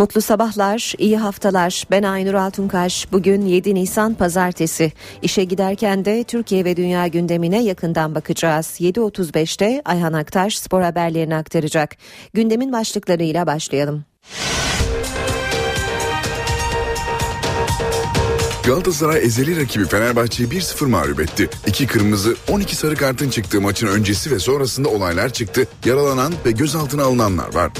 Mutlu sabahlar, iyi haftalar. Ben Aynur Altunkaş. Bugün 7 Nisan Pazartesi. İşe giderken de Türkiye ve dünya gündemine yakından bakacağız. 7.35'te Ayhan Aktaş spor haberlerini aktaracak. Gündemin başlıklarıyla başlayalım. Galatasaray ezeli rakibi Fenerbahçe'yi 1-0 mağlup etti. İki kırmızı, 12 sarı kartın çıktığı maçın öncesi ve sonrasında olaylar çıktı. Yaralanan ve gözaltına alınanlar var.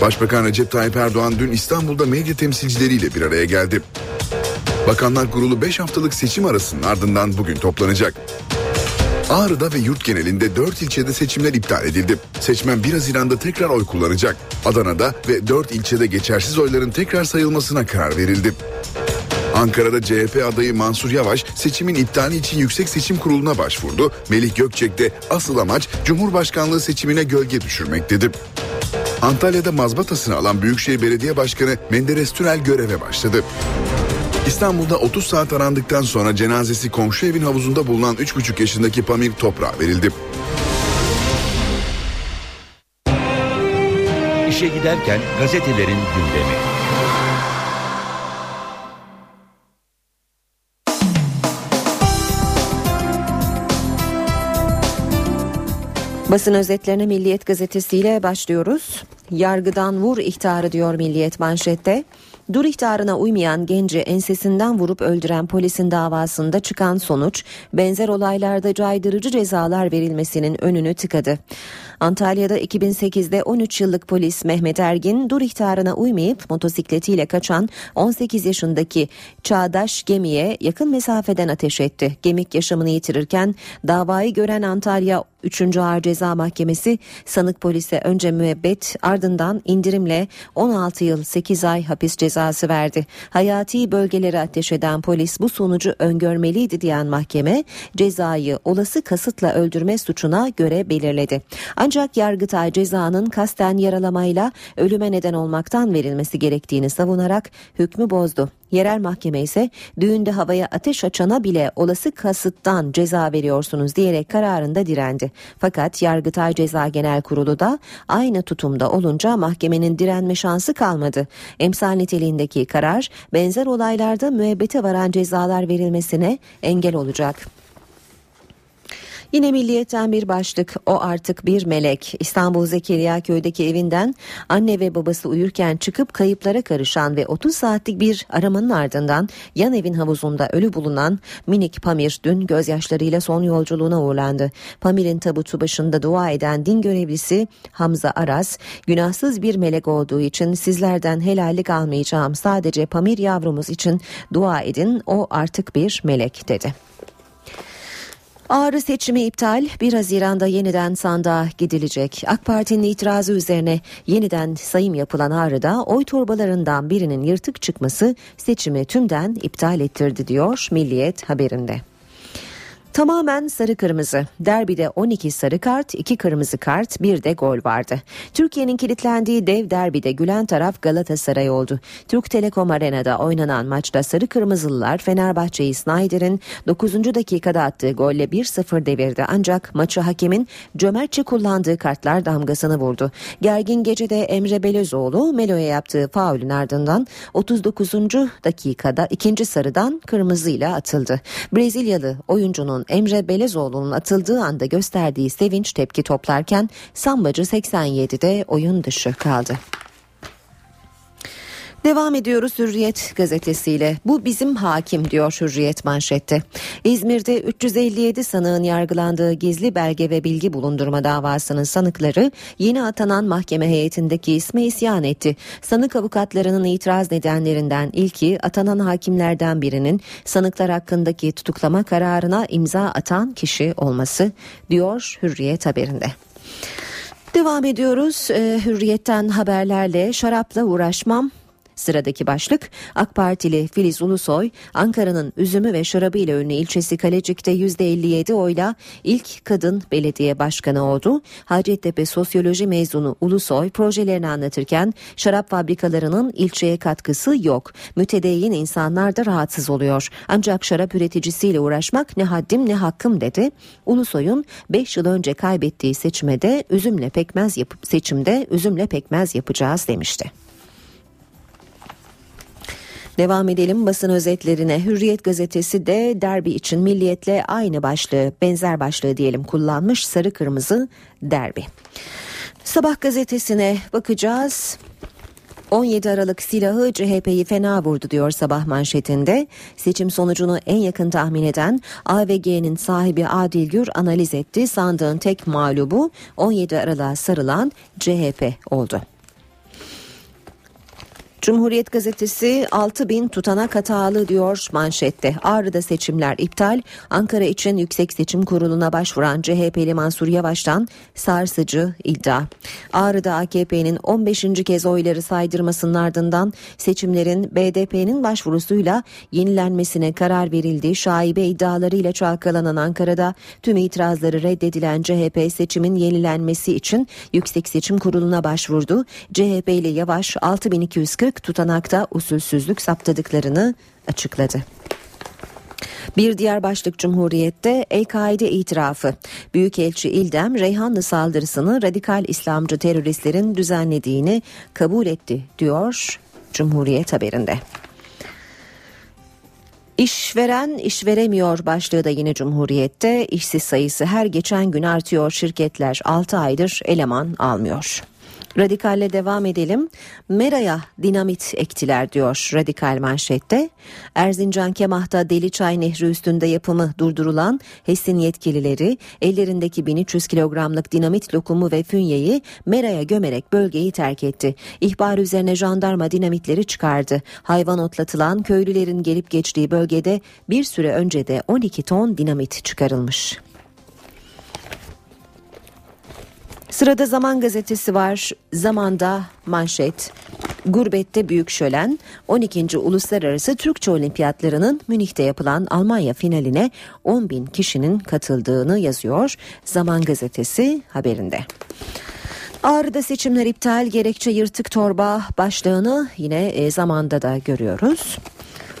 Başbakan Recep Tayyip Erdoğan dün İstanbul'da medya temsilcileriyle bir araya geldi. Bakanlar Kurulu 5 haftalık seçim arasının ardından bugün toplanacak. Ağrı'da ve yurt genelinde 4 ilçede seçimler iptal edildi. Seçmen 1 Haziran'da tekrar oy kullanacak. Adana'da ve 4 ilçede geçersiz oyların tekrar sayılmasına karar verildi. Ankara'da CHP adayı Mansur Yavaş seçimin iptali için Yüksek Seçim Kurulu'na başvurdu. Melih Gökçek de asıl amaç Cumhurbaşkanlığı seçimine gölge düşürmek dedi. Antalya'da mazbatasını alan Büyükşehir Belediye Başkanı Menderes Tünel göreve başladı. İstanbul'da 30 saat arandıktan sonra cenazesi komşu evin havuzunda bulunan 3,5 yaşındaki Pamir toprağa verildi. İşe giderken gazetelerin gündemi. Basın özetlerine Milliyet gazetesiyle başlıyoruz. Yargıdan vur ihtarı diyor Milliyet manşette. Dur ihtarına uymayan genci ensesinden vurup öldüren polisin davasında çıkan sonuç benzer olaylarda caydırıcı cezalar verilmesinin önünü tıkadı. Antalya'da 2008'de 13 yıllık polis Mehmet Ergin dur ihtarına uymayıp motosikletiyle kaçan 18 yaşındaki Çağdaş Gemi'ye yakın mesafeden ateş etti. Gemik yaşamını yitirirken davayı gören Antalya 3. Ağır Ceza Mahkemesi sanık polise önce müebbet ardından indirimle 16 yıl 8 ay hapis cezası verdi. Hayati bölgeleri ateş eden polis bu sonucu öngörmeliydi diyen mahkeme cezayı olası kasıtla öldürme suçuna göre belirledi. Ancak Yargıtay cezanın kasten yaralamayla ölüme neden olmaktan verilmesi gerektiğini savunarak hükmü bozdu. Yerel mahkeme ise düğünde havaya ateş açana bile olası kasıttan ceza veriyorsunuz diyerek kararında direndi. Fakat Yargıtay Ceza Genel Kurulu da aynı tutumda olunca mahkemenin direnme şansı kalmadı. Emsal niteliğindeki karar benzer olaylarda müebbete varan cezalar verilmesine engel olacak. Yine milliyetten bir başlık o artık bir melek. İstanbul Zekeriya köydeki evinden anne ve babası uyurken çıkıp kayıplara karışan ve 30 saatlik bir aramanın ardından yan evin havuzunda ölü bulunan minik Pamir dün gözyaşlarıyla son yolculuğuna uğurlandı. Pamir'in tabutu başında dua eden din görevlisi Hamza Aras günahsız bir melek olduğu için sizlerden helallik almayacağım sadece Pamir yavrumuz için dua edin o artık bir melek dedi. Ağrı seçimi iptal 1 Haziran'da yeniden sandığa gidilecek. AK Parti'nin itirazı üzerine yeniden sayım yapılan Ağrı'da oy torbalarından birinin yırtık çıkması seçimi tümden iptal ettirdi diyor Milliyet haberinde. Tamamen sarı kırmızı. Derbide 12 sarı kart, 2 kırmızı kart, bir de gol vardı. Türkiye'nin kilitlendiği dev derbide gülen taraf Galatasaray oldu. Türk Telekom Arena'da oynanan maçta sarı kırmızılılar Fenerbahçe'yi Snyder'in 9. dakikada attığı golle 1-0 devirdi. Ancak maçı hakemin cömertçe kullandığı kartlar damgasını vurdu. Gergin gecede Emre Belözoğlu Melo'ya yaptığı faulün ardından 39. dakikada ikinci sarıdan kırmızıyla atıldı. Brezilyalı oyuncunun Emre Belezoğlu'nun atıldığı anda gösterdiği sevinç tepki toplarken Sambacı 87'de oyun dışı kaldı. Devam ediyoruz Hürriyet gazetesiyle. Bu bizim hakim diyor Hürriyet manşette. İzmir'de 357 sanığın yargılandığı gizli belge ve bilgi bulundurma davasının sanıkları yeni atanan mahkeme heyetindeki isme isyan etti. Sanık avukatlarının itiraz nedenlerinden ilki atanan hakimlerden birinin sanıklar hakkındaki tutuklama kararına imza atan kişi olması diyor Hürriyet haberinde. Devam ediyoruz. Ee, hürriyetten haberlerle şarapla uğraşmam Sıradaki başlık AK Partili Filiz Ulusoy Ankara'nın üzümü ve şarabı ile ünlü ilçesi Kalecik'te %57 oyla ilk kadın belediye başkanı oldu. Hacettepe Sosyoloji mezunu Ulusoy projelerini anlatırken şarap fabrikalarının ilçeye katkısı yok. Mütedeyyin insanlar da rahatsız oluyor. Ancak şarap üreticisiyle uğraşmak ne haddim ne hakkım dedi. Ulusoy'un 5 yıl önce kaybettiği seçmede üzümle pekmez yapıp seçimde üzümle pekmez yapacağız demişti. Devam edelim basın özetlerine. Hürriyet gazetesi de derbi için milliyetle aynı başlığı, benzer başlığı diyelim kullanmış. Sarı kırmızı derbi. Sabah gazetesine bakacağız. 17 Aralık silahı CHP'yi fena vurdu diyor sabah manşetinde. Seçim sonucunu en yakın tahmin eden AVG'nin sahibi Adil Gür analiz etti. Sandığın tek mağlubu 17 Aralık'a sarılan CHP oldu. Cumhuriyet gazetesi 6 bin tutanak hatalı diyor manşette. Ağrı'da seçimler iptal. Ankara için Yüksek Seçim Kurulu'na başvuran CHP'li Mansur Yavaş'tan sarsıcı iddia. Ağrı'da AKP'nin 15. kez oyları saydırmasının ardından seçimlerin BDP'nin başvurusuyla yenilenmesine karar verildiği şaibe iddialarıyla çalkalanan Ankara'da tüm itirazları reddedilen CHP seçimin yenilenmesi için Yüksek Seçim Kurulu'na başvurdu. CHP ile Yavaş 6240 tutanakta usulsüzlük saptadıklarını açıkladı. Bir diğer başlık Cumhuriyet'te El-Kaide itirafı. Büyükelçi İldem Reyhanlı saldırısını radikal İslamcı teröristlerin düzenlediğini kabul etti diyor Cumhuriyet haberinde. İşveren iş veremiyor başlığı da yine Cumhuriyet'te işsiz sayısı her geçen gün artıyor şirketler 6 aydır eleman almıyor. Radikalle devam edelim. Mera'ya dinamit ektiler diyor radikal manşette. Erzincan Kemah'ta Deliçay Nehri üstünde yapımı durdurulan HES'in yetkilileri ellerindeki 1300 kilogramlık dinamit lokumu ve fünyeyi Mera'ya gömerek bölgeyi terk etti. İhbar üzerine jandarma dinamitleri çıkardı. Hayvan otlatılan köylülerin gelip geçtiği bölgede bir süre önce de 12 ton dinamit çıkarılmış. Sırada Zaman Gazetesi var. Zaman'da manşet. Gurbette büyük şölen 12. Uluslararası Türkçe Olimpiyatlarının Münih'te yapılan Almanya finaline 10 bin kişinin katıldığını yazıyor Zaman Gazetesi haberinde. Ağrı'da seçimler iptal gerekçe yırtık torba başlığını yine e, zamanda da görüyoruz.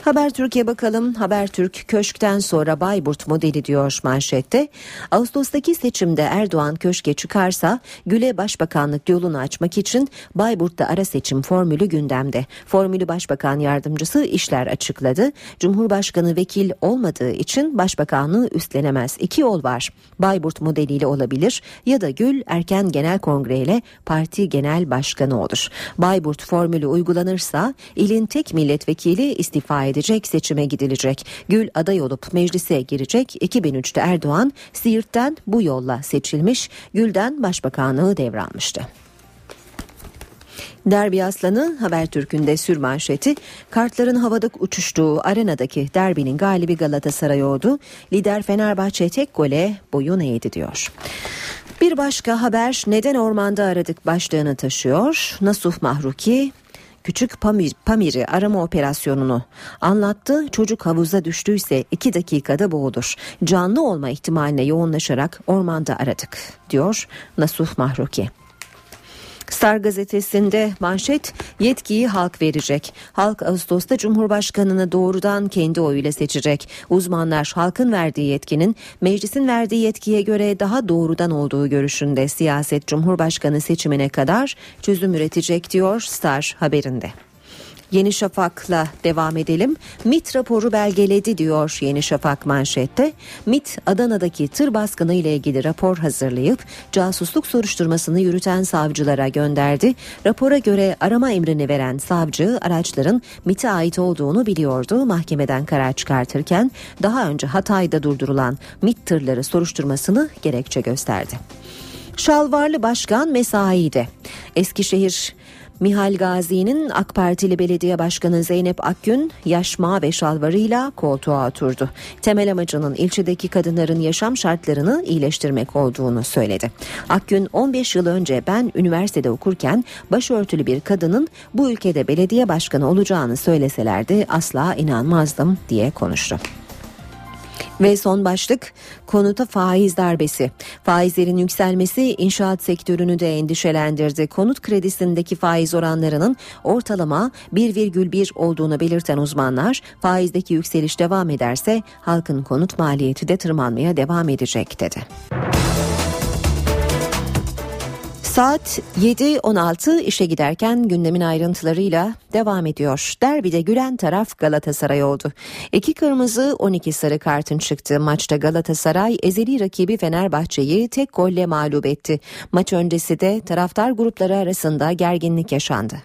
Haber Türkiye bakalım. Haber Türk köşkten sonra Bayburt modeli diyor manşette. Ağustos'taki seçimde Erdoğan köşke çıkarsa Gül'e başbakanlık yolunu açmak için Bayburt'ta ara seçim formülü gündemde. Formülü başbakan yardımcısı işler açıkladı. Cumhurbaşkanı vekil olmadığı için başbakanlığı üstlenemez. İki yol var. Bayburt modeliyle olabilir ya da Gül erken genel kongreyle parti genel başkanı olur. Bayburt formülü uygulanırsa ilin tek milletvekili istifa edecek edecek seçime gidilecek. Gül aday olup meclise girecek. 2003'te Erdoğan Siirt'ten bu yolla seçilmiş. Gül'den başbakanlığı devralmıştı. Derbi Aslanı Habertürk'ün de sürmanşeti kartların havada uçuştuğu arenadaki derbinin galibi Galatasaray oldu. Lider Fenerbahçe tek gole boyun eğdi diyor. Bir başka haber neden ormanda aradık başlığını taşıyor. Nasuh Mahruki küçük Pamir, Pamir'i arama operasyonunu anlattı. Çocuk havuza düştüyse iki dakikada boğulur. Canlı olma ihtimaline yoğunlaşarak ormanda aradık diyor Nasuh Mahruki. Star gazetesinde manşet yetkiyi halk verecek. Halk Ağustos'ta Cumhurbaşkanını doğrudan kendi oyuyla seçecek. Uzmanlar halkın verdiği yetkinin meclisin verdiği yetkiye göre daha doğrudan olduğu görüşünde siyaset Cumhurbaşkanı seçimine kadar çözüm üretecek diyor Star haberinde. Yeni Şafak'la devam edelim. MIT raporu belgeledi diyor Yeni Şafak manşette. MIT Adana'daki tır baskını ile ilgili rapor hazırlayıp casusluk soruşturmasını yürüten savcılara gönderdi. Rapora göre arama emrini veren savcı araçların MIT'e ait olduğunu biliyordu. Mahkemeden karar çıkartırken daha önce Hatay'da durdurulan MIT tırları soruşturmasını gerekçe gösterdi. Şalvarlı Başkan mesaide. Eskişehir Mihal Gazi'nin AK Partili Belediye Başkanı Zeynep Akgün yaşma ve şalvarıyla koltuğa oturdu. Temel amacının ilçedeki kadınların yaşam şartlarını iyileştirmek olduğunu söyledi. Akgün 15 yıl önce ben üniversitede okurken başörtülü bir kadının bu ülkede belediye başkanı olacağını söyleselerdi asla inanmazdım diye konuştu. Ve son başlık konuta faiz darbesi. Faizlerin yükselmesi inşaat sektörünü de endişelendirdi. Konut kredisindeki faiz oranlarının ortalama 1,1 olduğunu belirten uzmanlar faizdeki yükseliş devam ederse halkın konut maliyeti de tırmanmaya devam edecek dedi. Saat 7.16 işe giderken gündemin ayrıntılarıyla devam ediyor. Derbide gülen taraf Galatasaray oldu. İki kırmızı 12 sarı kartın çıktı. Maçta Galatasaray ezeli rakibi Fenerbahçe'yi tek golle mağlup etti. Maç öncesi de taraftar grupları arasında gerginlik yaşandı.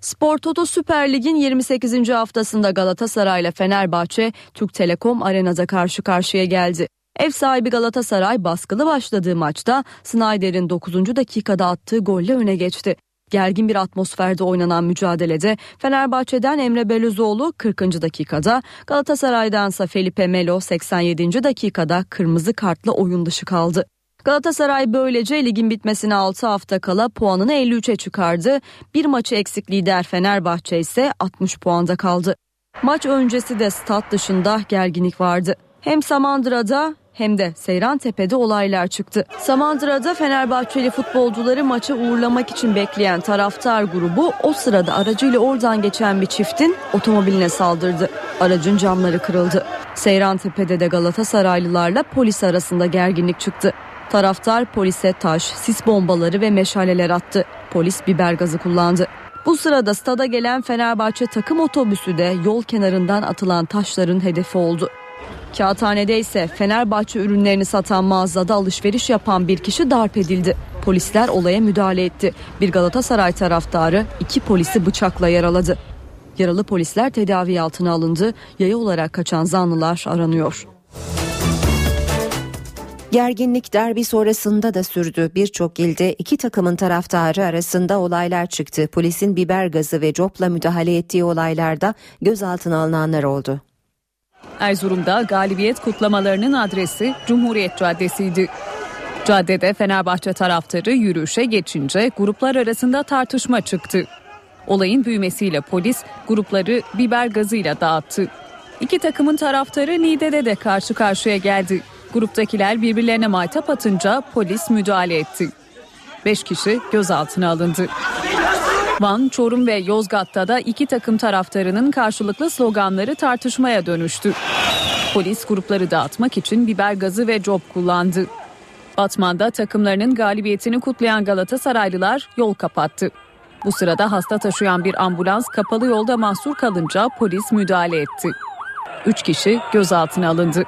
Spor Toto Süper Lig'in 28. haftasında Galatasaray ile Fenerbahçe Türk Telekom Arena'da karşı karşıya geldi. Ev sahibi Galatasaray baskılı başladığı maçta Snyder'in 9. dakikada attığı golle öne geçti. Gergin bir atmosferde oynanan mücadelede Fenerbahçe'den Emre Belözoğlu 40. dakikada, Galatasaray'dansa Felipe Melo 87. dakikada kırmızı kartla oyun dışı kaldı. Galatasaray böylece ligin bitmesine 6 hafta kala puanını 53'e çıkardı. Bir maçı eksik lider Fenerbahçe ise 60 puanda kaldı. Maç öncesi de stat dışında gerginlik vardı. Hem Samandıra'da hem de Seyran Tepe'de olaylar çıktı. Samandıra'da Fenerbahçeli futbolcuları maça uğurlamak için bekleyen taraftar grubu o sırada aracıyla oradan geçen bir çiftin otomobiline saldırdı. Aracın camları kırıldı. Seyran Tepe'de de Galatasaraylılarla polis arasında gerginlik çıktı. Taraftar polise taş, sis bombaları ve meşaleler attı. Polis biber gazı kullandı. Bu sırada stada gelen Fenerbahçe takım otobüsü de yol kenarından atılan taşların hedefi oldu. Kağıthanede ise Fenerbahçe ürünlerini satan mağazada alışveriş yapan bir kişi darp edildi. Polisler olaya müdahale etti. Bir Galatasaray taraftarı iki polisi bıçakla yaraladı. Yaralı polisler tedavi altına alındı. Yaya olarak kaçan zanlılar aranıyor. Gerginlik derbi sonrasında da sürdü. Birçok ilde iki takımın taraftarı arasında olaylar çıktı. Polisin biber gazı ve copla müdahale ettiği olaylarda gözaltına alınanlar oldu. Erzurum'da galibiyet kutlamalarının adresi Cumhuriyet Caddesi'ydi. Caddede Fenerbahçe taraftarı yürüyüşe geçince gruplar arasında tartışma çıktı. Olayın büyümesiyle polis grupları biber gazıyla dağıttı. İki takımın taraftarı Niğde'de de karşı karşıya geldi. Gruptakiler birbirlerine maytap atınca polis müdahale etti. Beş kişi gözaltına alındı. Van, Çorum ve Yozgat'ta da iki takım taraftarının karşılıklı sloganları tartışmaya dönüştü. Polis grupları dağıtmak için biber gazı ve cop kullandı. Batman'da takımlarının galibiyetini kutlayan Galatasaraylılar yol kapattı. Bu sırada hasta taşıyan bir ambulans kapalı yolda mahsur kalınca polis müdahale etti. Üç kişi gözaltına alındı.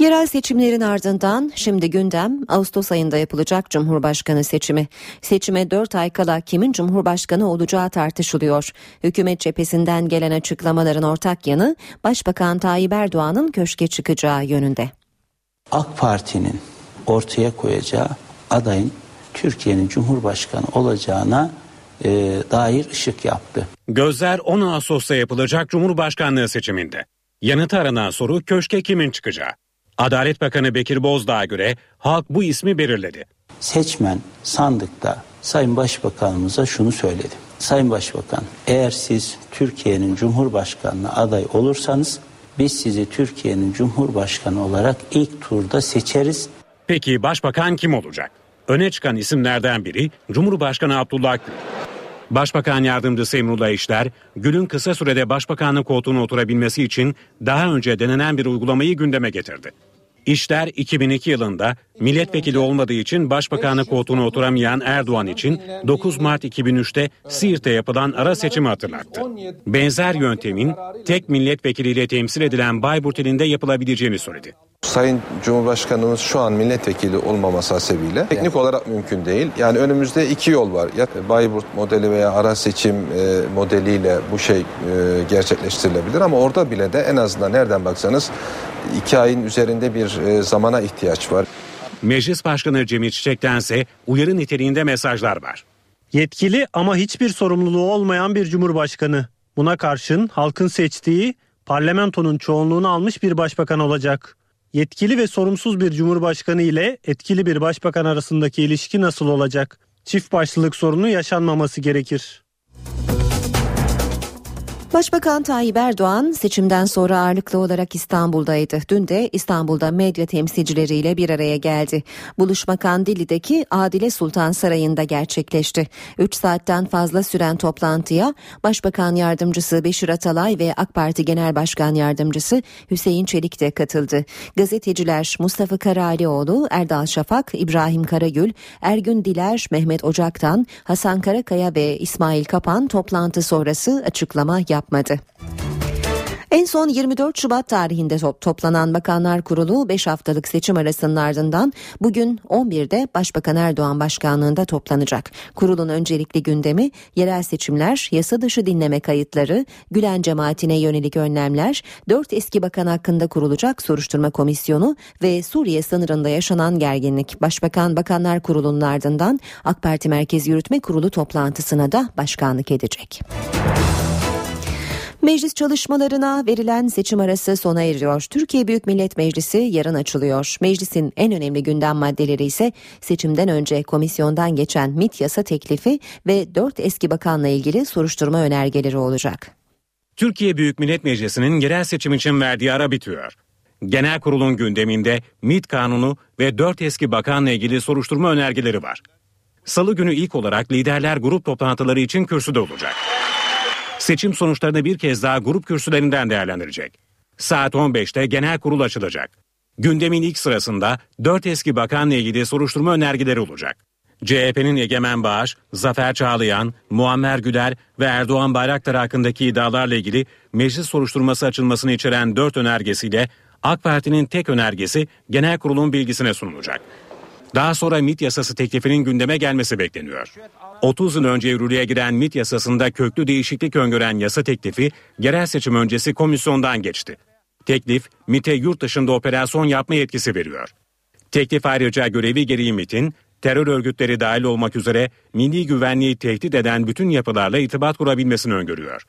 Yerel seçimlerin ardından şimdi gündem Ağustos ayında yapılacak Cumhurbaşkanı seçimi. Seçime 4 ay kala kimin Cumhurbaşkanı olacağı tartışılıyor. Hükümet cephesinden gelen açıklamaların ortak yanı Başbakan Tayyip Erdoğan'ın köşke çıkacağı yönünde. AK Parti'nin ortaya koyacağı adayın Türkiye'nin Cumhurbaşkanı olacağına e, dair ışık yaptı. Gözler 10 Ağustos'ta yapılacak Cumhurbaşkanlığı seçiminde. Yanıtı aranan soru köşke kimin çıkacağı. Adalet Bakanı Bekir Bozdağ'a göre halk bu ismi belirledi. Seçmen sandıkta Sayın Başbakanımıza şunu söyledi. Sayın Başbakan eğer siz Türkiye'nin Cumhurbaşkanlığı aday olursanız biz sizi Türkiye'nin Cumhurbaşkanı olarak ilk turda seçeriz. Peki başbakan kim olacak? Öne çıkan isimlerden biri Cumhurbaşkanı Abdullah Gül. Başbakan Yardımcısı Emrullah İşler, Gül'ün kısa sürede başbakanlık koltuğuna oturabilmesi için daha önce denenen bir uygulamayı gündeme getirdi. İşler 2002 yılında milletvekili olmadığı için başbakanlık koltuğuna oturamayan Erdoğan için 9 Mart 2003'te Siirt'te yapılan ara seçimi hatırlattı. Benzer yöntemin tek milletvekiliyle temsil edilen Bayburt ilinde yapılabileceğini söyledi. Sayın Cumhurbaşkanımız şu an milletvekili olmaması hasebiyle teknik olarak mümkün değil. Yani önümüzde iki yol var. Ya Bayburt modeli veya ara seçim e, modeliyle bu şey e, gerçekleştirilebilir ama orada bile de en azından nereden baksanız iki ayın üzerinde bir e, zamana ihtiyaç var. Meclis Başkanı Cemil Çiçek'tense uyarı niteliğinde mesajlar var. Yetkili ama hiçbir sorumluluğu olmayan bir cumhurbaşkanı. Buna karşın halkın seçtiği parlamentonun çoğunluğunu almış bir başbakan olacak. Yetkili ve sorumsuz bir cumhurbaşkanı ile etkili bir başbakan arasındaki ilişki nasıl olacak? Çift başlılık sorunu yaşanmaması gerekir. Başbakan Tayyip Erdoğan seçimden sonra ağırlıklı olarak İstanbul'daydı. Dün de İstanbul'da medya temsilcileriyle bir araya geldi. Buluşma Kandilli'deki Adile Sultan Sarayı'nda gerçekleşti. 3 saatten fazla süren toplantıya Başbakan Yardımcısı Beşir Atalay ve AK Parti Genel Başkan Yardımcısı Hüseyin Çelik de katıldı. Gazeteciler Mustafa Karalioğlu, Erdal Şafak, İbrahim Karagül, Ergün Diler, Mehmet Ocak'tan, Hasan Karakaya ve İsmail Kapan toplantı sonrası açıklama yaptı yapmadı. En son 24 Şubat tarihinde top, toplanan Bakanlar Kurulu 5 haftalık seçim arasının ardından bugün 11'de Başbakan Erdoğan başkanlığında toplanacak. Kurulun öncelikli gündemi yerel seçimler, yasa dışı dinleme kayıtları, Gülen cemaatine yönelik önlemler, 4 eski bakan hakkında kurulacak soruşturma komisyonu ve Suriye sınırında yaşanan gerginlik. Başbakan Bakanlar Kurulu'nun ardından AK Parti Merkez Yürütme Kurulu toplantısına da başkanlık edecek. Meclis çalışmalarına verilen seçim arası sona eriyor. Türkiye Büyük Millet Meclisi yarın açılıyor. Meclisin en önemli gündem maddeleri ise seçimden önce komisyondan geçen MIT yasa teklifi ve dört eski bakanla ilgili soruşturma önergeleri olacak. Türkiye Büyük Millet Meclisi'nin yerel seçim için verdiği ara bitiyor. Genel kurulun gündeminde MIT kanunu ve dört eski bakanla ilgili soruşturma önergeleri var. Salı günü ilk olarak liderler grup toplantıları için kürsüde olacak seçim sonuçlarını bir kez daha grup kürsülerinden değerlendirecek. Saat 15'te genel kurul açılacak. Gündemin ilk sırasında 4 eski bakanla ilgili soruşturma önergeleri olacak. CHP'nin Egemen Bağış, Zafer Çağlayan, Muammer Güler ve Erdoğan Bayraktar hakkındaki iddialarla ilgili meclis soruşturması açılmasını içeren 4 önergesiyle AK Parti'nin tek önergesi genel kurulun bilgisine sunulacak. Daha sonra MIT yasası teklifinin gündeme gelmesi bekleniyor. 30 yıl önce yürürlüğe giren MIT yasasında köklü değişiklik öngören yasa teklifi yerel seçim öncesi komisyondan geçti. Teklif MIT'e yurt dışında operasyon yapma yetkisi veriyor. Teklif ayrıca görevi gereği MIT'in terör örgütleri dahil olmak üzere milli güvenliği tehdit eden bütün yapılarla irtibat kurabilmesini öngörüyor.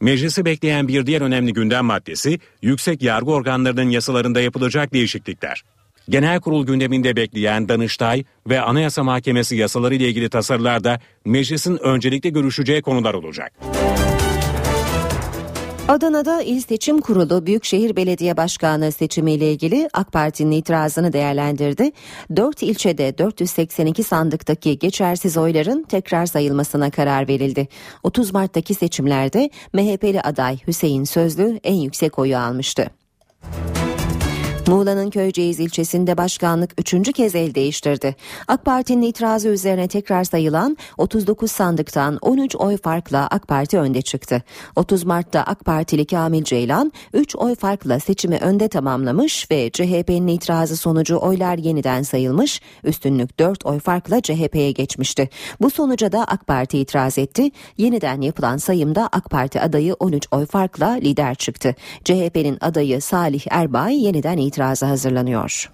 Meclisi bekleyen bir diğer önemli gündem maddesi yüksek yargı organlarının yasalarında yapılacak değişiklikler. Genel kurul gündeminde bekleyen Danıştay ve Anayasa Mahkemesi yasaları ile ilgili tasarılar da meclisin öncelikle görüşeceği konular olacak. Adana'da İl Seçim Kurulu Büyükşehir Belediye Başkanı seçimiyle ilgili AK Parti'nin itirazını değerlendirdi. 4 ilçede 482 sandıktaki geçersiz oyların tekrar sayılmasına karar verildi. 30 Mart'taki seçimlerde MHP'li aday Hüseyin Sözlü en yüksek oyu almıştı. Muğla'nın Köyceğiz ilçesinde başkanlık üçüncü kez el değiştirdi. AK Parti'nin itirazı üzerine tekrar sayılan 39 sandıktan 13 oy farkla AK Parti önde çıktı. 30 Mart'ta AK Partili Kamil Ceylan 3 oy farkla seçimi önde tamamlamış ve CHP'nin itirazı sonucu oylar yeniden sayılmış. Üstünlük 4 oy farkla CHP'ye geçmişti. Bu sonuca da AK Parti itiraz etti. Yeniden yapılan sayımda AK Parti adayı 13 oy farkla lider çıktı. CHP'nin adayı Salih Erbay yeniden itiraz itiraza hazırlanıyor.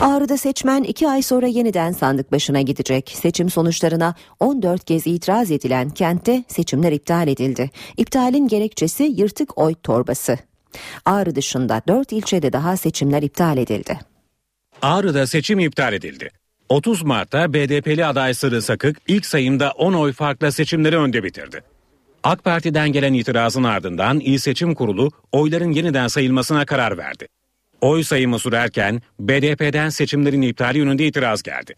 Ağrı'da seçmen iki ay sonra yeniden sandık başına gidecek. Seçim sonuçlarına 14 kez itiraz edilen kentte seçimler iptal edildi. İptalin gerekçesi yırtık oy torbası. Ağrı dışında 4 ilçede daha seçimler iptal edildi. Ağrı'da seçim iptal edildi. 30 Mart'ta BDP'li aday Sırrı Sakık ilk sayımda 10 oy farkla seçimleri önde bitirdi. AK Parti'den gelen itirazın ardından İl Seçim Kurulu oyların yeniden sayılmasına karar verdi. Oy sayımı sürerken BDP'den seçimlerin iptali yönünde itiraz geldi.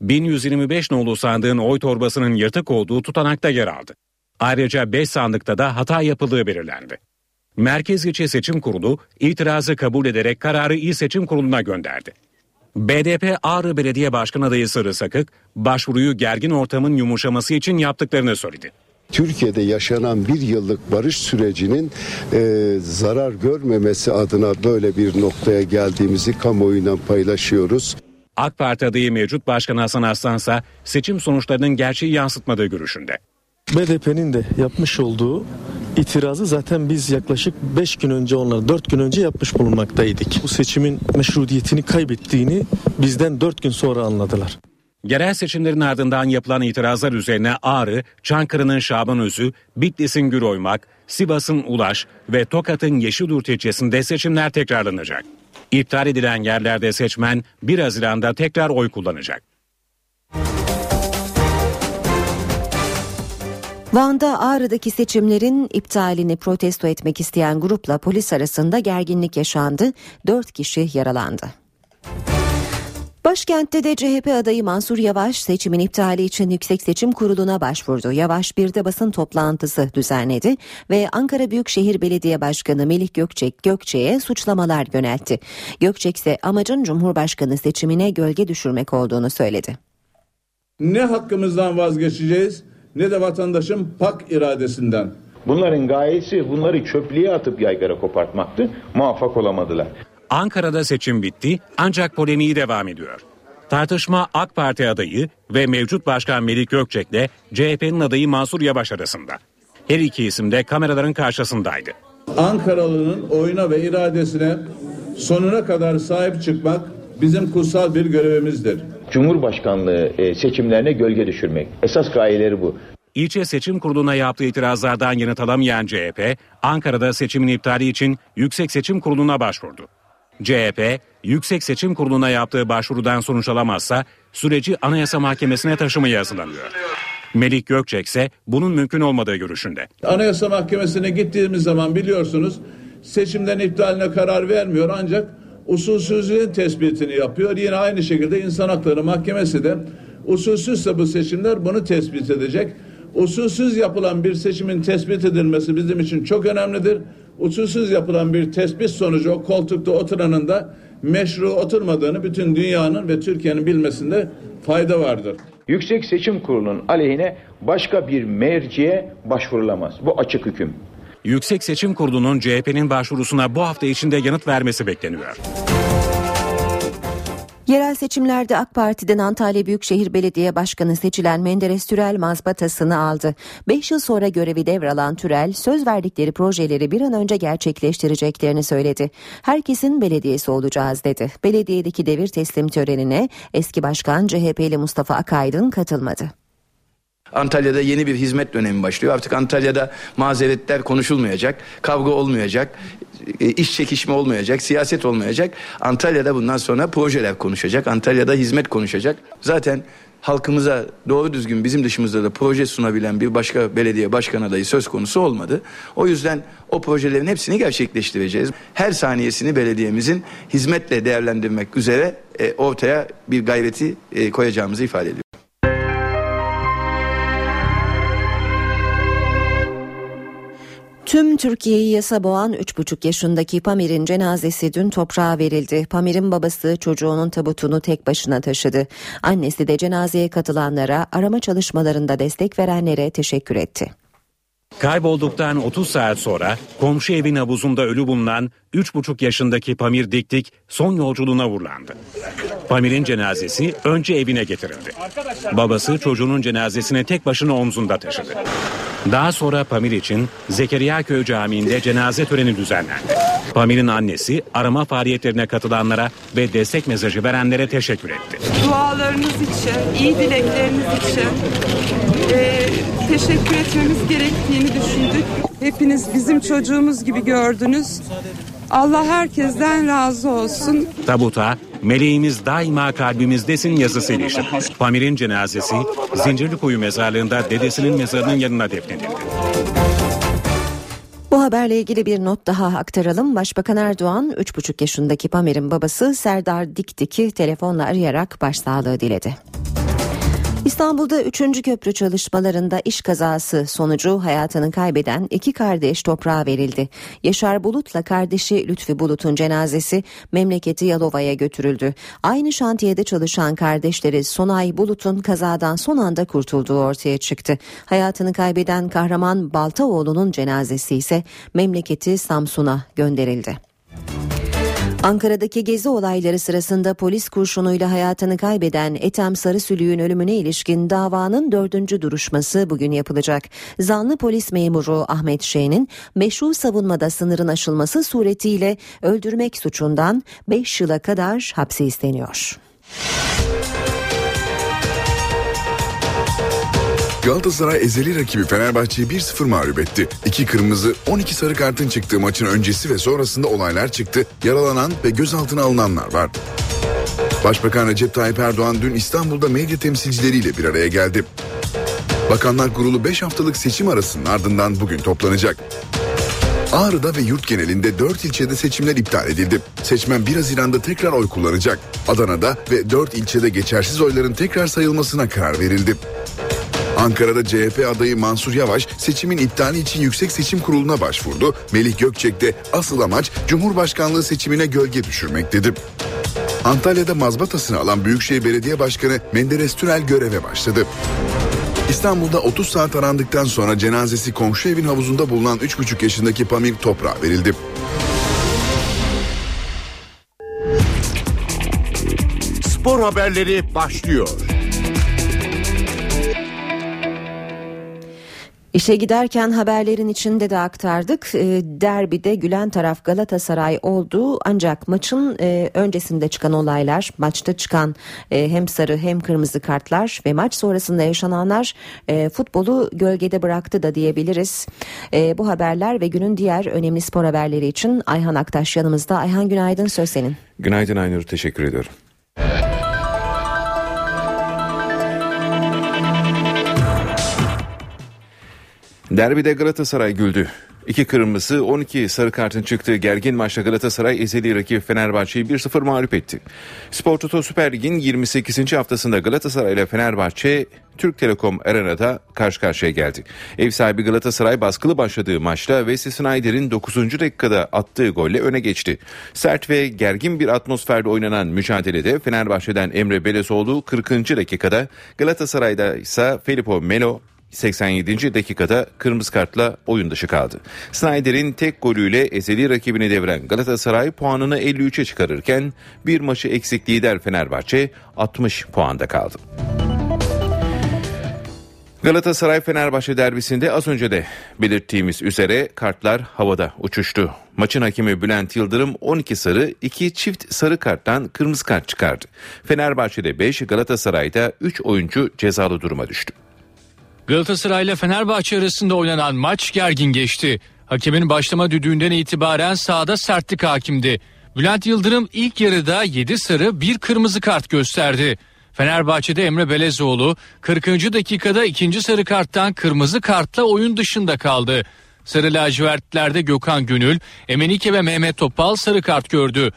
1125 nolu sandığın oy torbasının yırtık olduğu tutanakta yer aldı. Ayrıca 5 sandıkta da hata yapıldığı belirlendi. Merkez İlçe Seçim Kurulu itirazı kabul ederek kararı İl Seçim Kurulu'na gönderdi. BDP Ağrı Belediye Başkanı adayı Sarı Sakık başvuruyu gergin ortamın yumuşaması için yaptıklarını söyledi. Türkiye'de yaşanan bir yıllık barış sürecinin e, zarar görmemesi adına böyle bir noktaya geldiğimizi kamuoyuyla paylaşıyoruz. AK Parti adayı mevcut Başkan Hasan Aslansa seçim sonuçlarının gerçeği yansıtmadığı görüşünde. BDP'nin de yapmış olduğu itirazı zaten biz yaklaşık 5 gün önce onlar 4 gün önce yapmış bulunmaktaydık. Bu seçimin meşrutiyetini kaybettiğini bizden 4 gün sonra anladılar. Yerel seçimlerin ardından yapılan itirazlar üzerine Ağrı, Çankırı'nın Şaban Özü, Bitlis'in Güroymak, Sivas'ın Ulaş ve Tokat'ın Yeşilyurt ilçesinde seçimler tekrarlanacak. İptal edilen yerlerde seçmen 1 Haziran'da tekrar oy kullanacak. Van'da Ağrı'daki seçimlerin iptalini protesto etmek isteyen grupla polis arasında gerginlik yaşandı. 4 kişi yaralandı. Başkentte de CHP adayı Mansur Yavaş seçimin iptali için Yüksek Seçim Kurulu'na başvurdu. Yavaş bir de basın toplantısı düzenledi ve Ankara Büyükşehir Belediye Başkanı Melih Gökçek Gökçe'ye suçlamalar yöneltti. Gökçek ise amacın Cumhurbaşkanı seçimine gölge düşürmek olduğunu söyledi. Ne hakkımızdan vazgeçeceğiz ne de vatandaşın pak iradesinden. Bunların gayesi bunları çöplüğe atıp yaygara kopartmaktı. Muvaffak olamadılar. Ankara'da seçim bitti ancak polemiği devam ediyor. Tartışma AK Parti adayı ve mevcut başkan Melik Gökçek ile CHP'nin adayı Mansur Yavaş arasında. Her iki isim de kameraların karşısındaydı. Ankaralı'nın oyuna ve iradesine sonuna kadar sahip çıkmak bizim kutsal bir görevimizdir. Cumhurbaşkanlığı e, seçimlerine gölge düşürmek. Esas gayeleri bu. İlçe seçim kuruluna yaptığı itirazlardan yanıt alamayan CHP, Ankara'da seçimin iptali için Yüksek Seçim Kurulu'na başvurdu. CHP, Yüksek Seçim Kurulu'na yaptığı başvurudan sonuç alamazsa süreci Anayasa Mahkemesi'ne taşımaya hazırlanıyor. Melik Gökçek ise bunun mümkün olmadığı görüşünde. Anayasa Mahkemesi'ne gittiğimiz zaman biliyorsunuz seçimden iptaline karar vermiyor ancak usulsüzlüğün tespitini yapıyor. Yine aynı şekilde İnsan Hakları Mahkemesi de usulsüzse bu seçimler bunu tespit edecek. Usulsüz yapılan bir seçimin tespit edilmesi bizim için çok önemlidir. Usulsüz yapılan bir tespit sonucu o koltukta oturanın da meşru oturmadığını bütün dünyanın ve Türkiye'nin bilmesinde fayda vardır. Yüksek Seçim Kurulu'nun aleyhine başka bir merciye başvurulamaz. Bu açık hüküm. Yüksek Seçim Kurulu'nun CHP'nin başvurusuna bu hafta içinde yanıt vermesi bekleniyor. Yerel seçimlerde AK Parti'den Antalya Büyükşehir Belediye Başkanı seçilen Menderes Türel mazbatasını aldı. 5 yıl sonra görevi devralan Türel söz verdikleri projeleri bir an önce gerçekleştireceklerini söyledi. Herkesin belediyesi olacağız dedi. Belediyedeki devir teslim törenine eski başkan CHP'li Mustafa Akaydın katılmadı. Antalya'da yeni bir hizmet dönemi başlıyor. Artık Antalya'da mazeretler konuşulmayacak, kavga olmayacak, iş çekişme olmayacak, siyaset olmayacak. Antalya'da bundan sonra projeler konuşacak, Antalya'da hizmet konuşacak. Zaten halkımıza doğru düzgün bizim dışımızda da proje sunabilen bir başka belediye başkan adayı söz konusu olmadı. O yüzden o projelerin hepsini gerçekleştireceğiz. Her saniyesini belediyemizin hizmetle değerlendirmek üzere e, ortaya bir gayreti e, koyacağımızı ifade ediyor. Tüm Türkiye'yi yasa boğan 3,5 yaşındaki Pamir'in cenazesi dün toprağa verildi. Pamir'in babası çocuğunun tabutunu tek başına taşıdı. Annesi de cenazeye katılanlara, arama çalışmalarında destek verenlere teşekkür etti. Kaybolduktan 30 saat sonra komşu evin havuzunda ölü bulunan 3,5 yaşındaki Pamir Diktik son yolculuğuna vurlandı. Pamir'in cenazesi önce evine getirildi. Babası çocuğunun cenazesini tek başına omzunda taşıdı. Daha sonra Pamir için Zekeriya Köy Camii'nde cenaze töreni düzenlendi. Pamir'in annesi arama faaliyetlerine katılanlara ve destek mesajı verenlere teşekkür etti. Dualarınız için, iyi dilekleriniz için e, teşekkür etmemiz gerektiğini düşündük. Hepiniz bizim çocuğumuz gibi gördünüz. Allah herkesten razı olsun. Tabuta meleğimiz daima kalbimizdesin yazısıyla işte. Pamir'in cenazesi Zincirlikuyu mezarlığında dedesinin mezarının yanına defnedildi. Bu haberle ilgili bir not daha aktaralım. Başbakan Erdoğan 3,5 yaşındaki Pamir'in babası Serdar Dikdik'i telefonla arayarak başsağlığı diledi. İstanbul'da 3. köprü çalışmalarında iş kazası sonucu hayatını kaybeden iki kardeş toprağa verildi. Yaşar Bulut'la kardeşi Lütfi Bulut'un cenazesi memleketi Yalova'ya götürüldü. Aynı şantiyede çalışan kardeşleri Sonay Bulut'un kazadan son anda kurtulduğu ortaya çıktı. Hayatını kaybeden kahraman Baltaoğlu'nun cenazesi ise memleketi Samsun'a gönderildi. Ankara'daki gezi olayları sırasında polis kurşunuyla hayatını kaybeden Ethem Sarısülüğün ölümüne ilişkin davanın dördüncü duruşması bugün yapılacak. Zanlı polis memuru Ahmet Şen'in meşru savunmada sınırın aşılması suretiyle öldürmek suçundan 5 yıla kadar hapse isteniyor. Galatasaray ezeli rakibi Fenerbahçe'yi 1-0 mağlup etti. İki kırmızı 12 sarı kartın çıktığı maçın öncesi ve sonrasında olaylar çıktı. Yaralanan ve gözaltına alınanlar var. Başbakan Recep Tayyip Erdoğan dün İstanbul'da medya temsilcileriyle bir araya geldi. Bakanlar Kurulu 5 haftalık seçim arasının ardından bugün toplanacak. Ağrı'da ve yurt genelinde 4 ilçede seçimler iptal edildi. Seçmen 1 Haziran'da tekrar oy kullanacak. Adana'da ve 4 ilçede geçersiz oyların tekrar sayılmasına karar verildi. Ankara'da CHP adayı Mansur Yavaş seçimin iptali için Yüksek Seçim Kurulu'na başvurdu. Melih Gökçek de asıl amaç Cumhurbaşkanlığı seçimine gölge düşürmek dedi. Antalya'da mazbatasını alan Büyükşehir Belediye Başkanı Menderes Türel göreve başladı. İstanbul'da 30 saat arandıktan sonra cenazesi komşu evin havuzunda bulunan 3,5 yaşındaki Pamir toprağa verildi. Spor haberleri başlıyor. İşe giderken haberlerin içinde de aktardık. E, derbide gülen taraf Galatasaray oldu ancak maçın e, öncesinde çıkan olaylar, maçta çıkan e, hem sarı hem kırmızı kartlar ve maç sonrasında yaşananlar e, futbolu gölgede bıraktı da diyebiliriz. Bu haberler ve günün diğer önemli spor haberleri için Ayhan Aktaş yanımızda. Ayhan günaydın söz senin. Günaydın Aynur teşekkür ediyorum. Derbide Galatasaray güldü. İki kırmızı 12 sarı kartın çıktığı gergin maçta Galatasaray ezeli rakip Fenerbahçe'yi 1-0 mağlup etti. Spor Toto Süper Lig'in 28. haftasında Galatasaray ile Fenerbahçe Türk Telekom Arena'da karşı karşıya geldi. Ev sahibi Galatasaray baskılı başladığı maçta Wesley Sneijder'in 9. dakikada attığı golle öne geçti. Sert ve gergin bir atmosferde oynanan mücadelede Fenerbahçe'den Emre Belezoğlu 40. dakikada Galatasaray'da ise Felipe Melo 87. dakikada kırmızı kartla oyun dışı kaldı. Snyder'in tek golüyle ezeli rakibini deviren Galatasaray puanını 53'e çıkarırken bir maçı eksik lider Fenerbahçe 60 puanda kaldı. Galatasaray Fenerbahçe derbisinde az önce de belirttiğimiz üzere kartlar havada uçuştu. Maçın hakemi Bülent Yıldırım 12 sarı 2 çift sarı karttan kırmızı kart çıkardı. Fenerbahçe'de 5 Galatasaray'da 3 oyuncu cezalı duruma düştü. Galatasaray ile Fenerbahçe arasında oynanan maç gergin geçti. Hakemin başlama düdüğünden itibaren sahada sertlik hakimdi. Bülent Yıldırım ilk yarıda 7 sarı bir kırmızı kart gösterdi. Fenerbahçe'de Emre Belezoğlu 40. dakikada ikinci sarı karttan kırmızı kartla oyun dışında kaldı. Sarı lacivertlerde Gökhan Gönül, Emenike ve Mehmet Topal sarı kart gördü.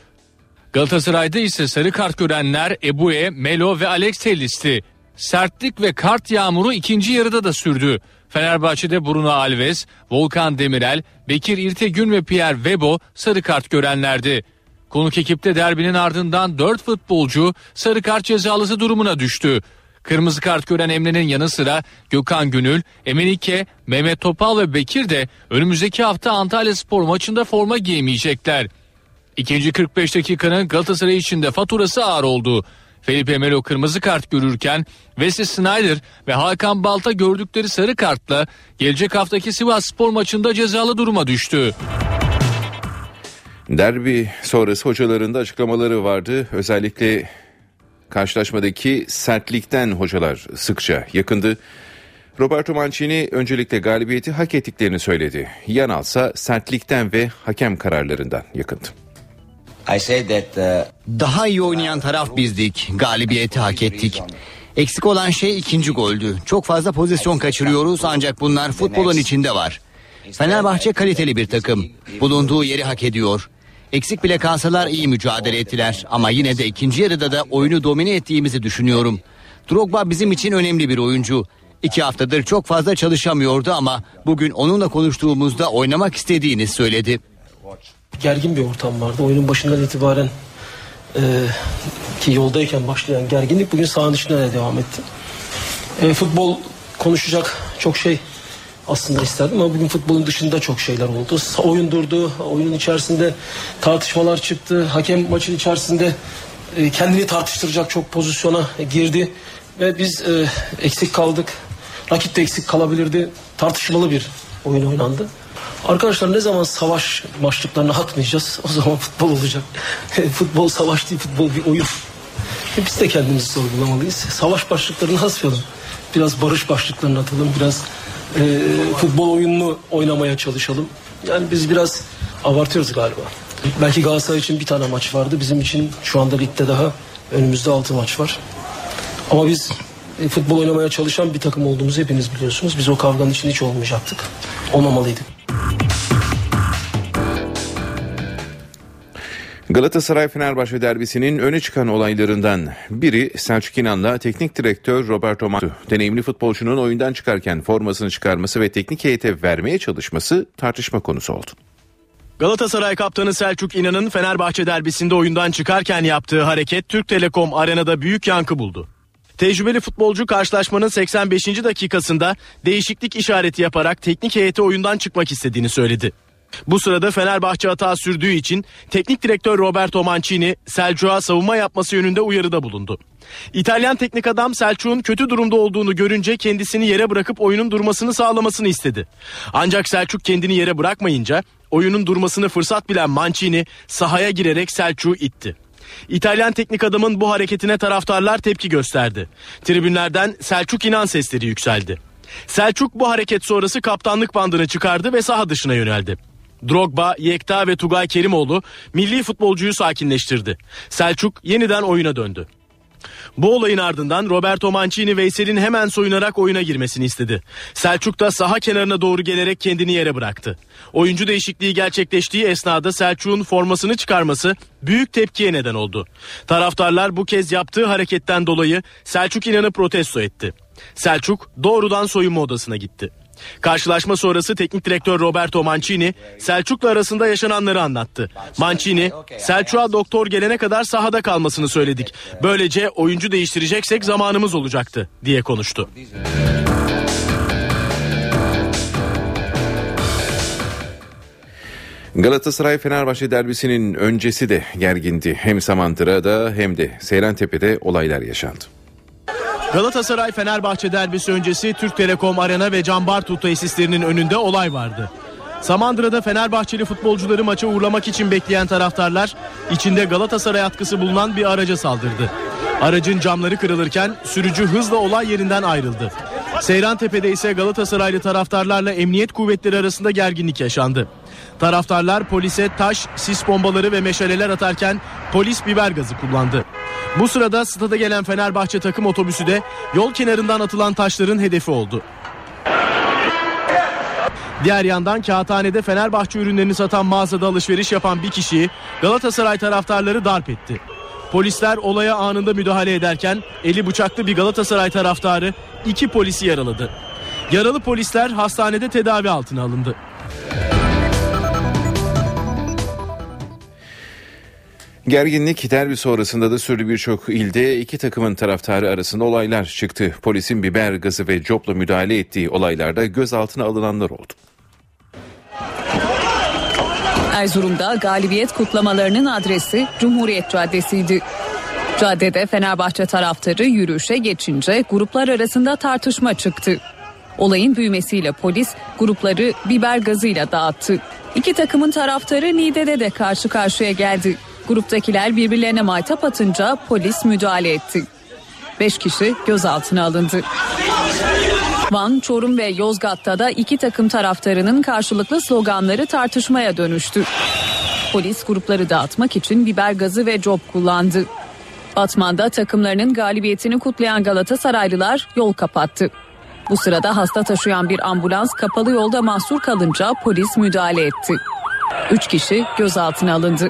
Galatasaray'da ise sarı kart görenler Ebu'e, Melo ve Alex Tellis'ti. Sertlik ve kart yağmuru ikinci yarıda da sürdü. Fenerbahçe'de Bruno Alves, Volkan Demirel, Bekir İrtegün ve Pierre Webo sarı kart görenlerdi. Konuk ekipte derbinin ardından 4 futbolcu sarı kart cezalısı durumuna düştü. Kırmızı kart gören Emre'nin yanı sıra Gökhan Gönül, Emenike, Mehmet Topal ve Bekir de önümüzdeki hafta Antalya Spor maçında forma giyemeyecekler. İkinci 45 dakikanın Galatasaray için de faturası ağır oldu. Felipe Melo kırmızı kart görürken Wesley Snyder ve Hakan Balta gördükleri sarı kartla gelecek haftaki Sivas Spor maçında cezalı duruma düştü. Derbi sonrası hocalarında açıklamaları vardı. Özellikle karşılaşmadaki sertlikten hocalar sıkça yakındı. Roberto Mancini öncelikle galibiyeti hak ettiklerini söyledi. Yanalsa sertlikten ve hakem kararlarından yakındı. Daha iyi oynayan taraf bizdik. Galibiyeti hak ettik. Eksik olan şey ikinci goldü. Çok fazla pozisyon kaçırıyoruz ancak bunlar futbolun içinde var. Fenerbahçe kaliteli bir takım. Bulunduğu yeri hak ediyor. Eksik bile kalsalar iyi mücadele ettiler ama yine de ikinci yarıda da oyunu domine ettiğimizi düşünüyorum. Drogba bizim için önemli bir oyuncu. İki haftadır çok fazla çalışamıyordu ama bugün onunla konuştuğumuzda oynamak istediğini söyledi. Gergin bir ortam vardı. Oyunun başından itibaren e, ki yoldayken başlayan gerginlik bugün sahanın dışında da devam etti. E, futbol konuşacak çok şey aslında isterdim ama bugün futbolun dışında çok şeyler oldu. Oyun durdu, oyunun içerisinde tartışmalar çıktı. Hakem maçın içerisinde e, kendini tartıştıracak çok pozisyona girdi. Ve biz e, eksik kaldık. Rakip de eksik kalabilirdi. Tartışmalı bir oyun oynandı. Arkadaşlar ne zaman savaş başlıklarını atmayacağız o zaman futbol olacak. futbol savaş değil futbol bir oyun. E, biz de kendimizi sorgulamalıyız. Savaş başlıklarını asmayalım. Biraz barış başlıklarını atalım. Biraz e, futbol oyununu oynamaya çalışalım. Yani biz biraz abartıyoruz galiba. Belki Galatasaray için bir tane maç vardı. Bizim için şu anda ligde daha önümüzde altı maç var. Ama biz e, futbol oynamaya çalışan bir takım olduğumuzu hepiniz biliyorsunuz. Biz o kavganın için hiç olmayacaktık. Olmamalıydık. Galatasaray-Fenerbahçe derbisinin öne çıkan olaylarından biri Selçuk İnan'la teknik direktör Roberto Matu. Deneyimli futbolcunun oyundan çıkarken formasını çıkarması ve teknik heyete vermeye çalışması tartışma konusu oldu. Galatasaray kaptanı Selçuk İnan'ın Fenerbahçe derbisinde oyundan çıkarken yaptığı hareket Türk Telekom Arena'da büyük yankı buldu. Tecrübeli futbolcu karşılaşmanın 85. dakikasında değişiklik işareti yaparak teknik heyete oyundan çıkmak istediğini söyledi. Bu sırada Fenerbahçe hata sürdüğü için teknik direktör Roberto Mancini Selçuk'a savunma yapması yönünde uyarıda bulundu. İtalyan teknik adam Selçuk'un kötü durumda olduğunu görünce kendisini yere bırakıp oyunun durmasını sağlamasını istedi. Ancak Selçuk kendini yere bırakmayınca oyunun durmasını fırsat bilen Mancini sahaya girerek Selçuk'u itti. İtalyan teknik adamın bu hareketine taraftarlar tepki gösterdi. Tribünlerden Selçuk inan sesleri yükseldi. Selçuk bu hareket sonrası kaptanlık bandını çıkardı ve saha dışına yöneldi. Drogba, Yekta ve Tugay Kerimoğlu milli futbolcuyu sakinleştirdi. Selçuk yeniden oyuna döndü. Bu olayın ardından Roberto Mancini Veysel'in hemen soyunarak oyuna girmesini istedi. Selçuk da saha kenarına doğru gelerek kendini yere bıraktı. Oyuncu değişikliği gerçekleştiği esnada Selçuk'un formasını çıkarması büyük tepkiye neden oldu. Taraftarlar bu kez yaptığı hareketten dolayı Selçuk İnan'ı protesto etti. Selçuk doğrudan soyunma odasına gitti. Karşılaşma sonrası teknik direktör Roberto Mancini Selçuk'la arasında yaşananları anlattı. Mancini Selçuk'a doktor gelene kadar sahada kalmasını söyledik. Böylece oyuncu değiştireceksek zamanımız olacaktı diye konuştu. Galatasaray-Fenerbahçe derbisinin öncesi de gergindi. Hem Samandıra'da hem de Seyrantepe'de olaylar yaşandı. Galatasaray Fenerbahçe derbisi öncesi Türk Telekom Arena ve Can Bartu tesislerinin önünde olay vardı. Samandıra'da Fenerbahçeli futbolcuları maça uğurlamak için bekleyen taraftarlar içinde Galatasaray atkısı bulunan bir araca saldırdı. Aracın camları kırılırken sürücü hızla olay yerinden ayrıldı. Seyrantepe'de ise Galatasaraylı taraftarlarla emniyet kuvvetleri arasında gerginlik yaşandı. Taraftarlar polise taş, sis bombaları ve meşaleler atarken polis biber gazı kullandı. Bu sırada stada gelen Fenerbahçe takım otobüsü de yol kenarından atılan taşların hedefi oldu. Diğer yandan Kağıthane'de Fenerbahçe ürünlerini satan mağazada alışveriş yapan bir kişiyi Galatasaray taraftarları darp etti. Polisler olaya anında müdahale ederken eli bıçaklı bir Galatasaray taraftarı iki polisi yaraladı. Yaralı polisler hastanede tedavi altına alındı. Gerginlik derbi sonrasında da sürdü birçok ilde iki takımın taraftarı arasında olaylar çıktı. Polisin biber gazı ve copla müdahale ettiği olaylarda gözaltına alınanlar oldu. Erzurum'da galibiyet kutlamalarının adresi Cumhuriyet Caddesi'ydi. Caddede Fenerbahçe taraftarı yürüyüşe geçince gruplar arasında tartışma çıktı. Olayın büyümesiyle polis grupları biber gazıyla dağıttı. İki takımın taraftarı Niğde'de de karşı karşıya geldi. Gruptakiler birbirlerine maytap atınca polis müdahale etti. Beş kişi gözaltına alındı. Van, Çorum ve Yozgat'ta da iki takım taraftarının karşılıklı sloganları tartışmaya dönüştü. Polis grupları dağıtmak için biber gazı ve cop kullandı. Batman'da takımlarının galibiyetini kutlayan Galatasaraylılar yol kapattı. Bu sırada hasta taşıyan bir ambulans kapalı yolda mahsur kalınca polis müdahale etti. Üç kişi gözaltına alındı.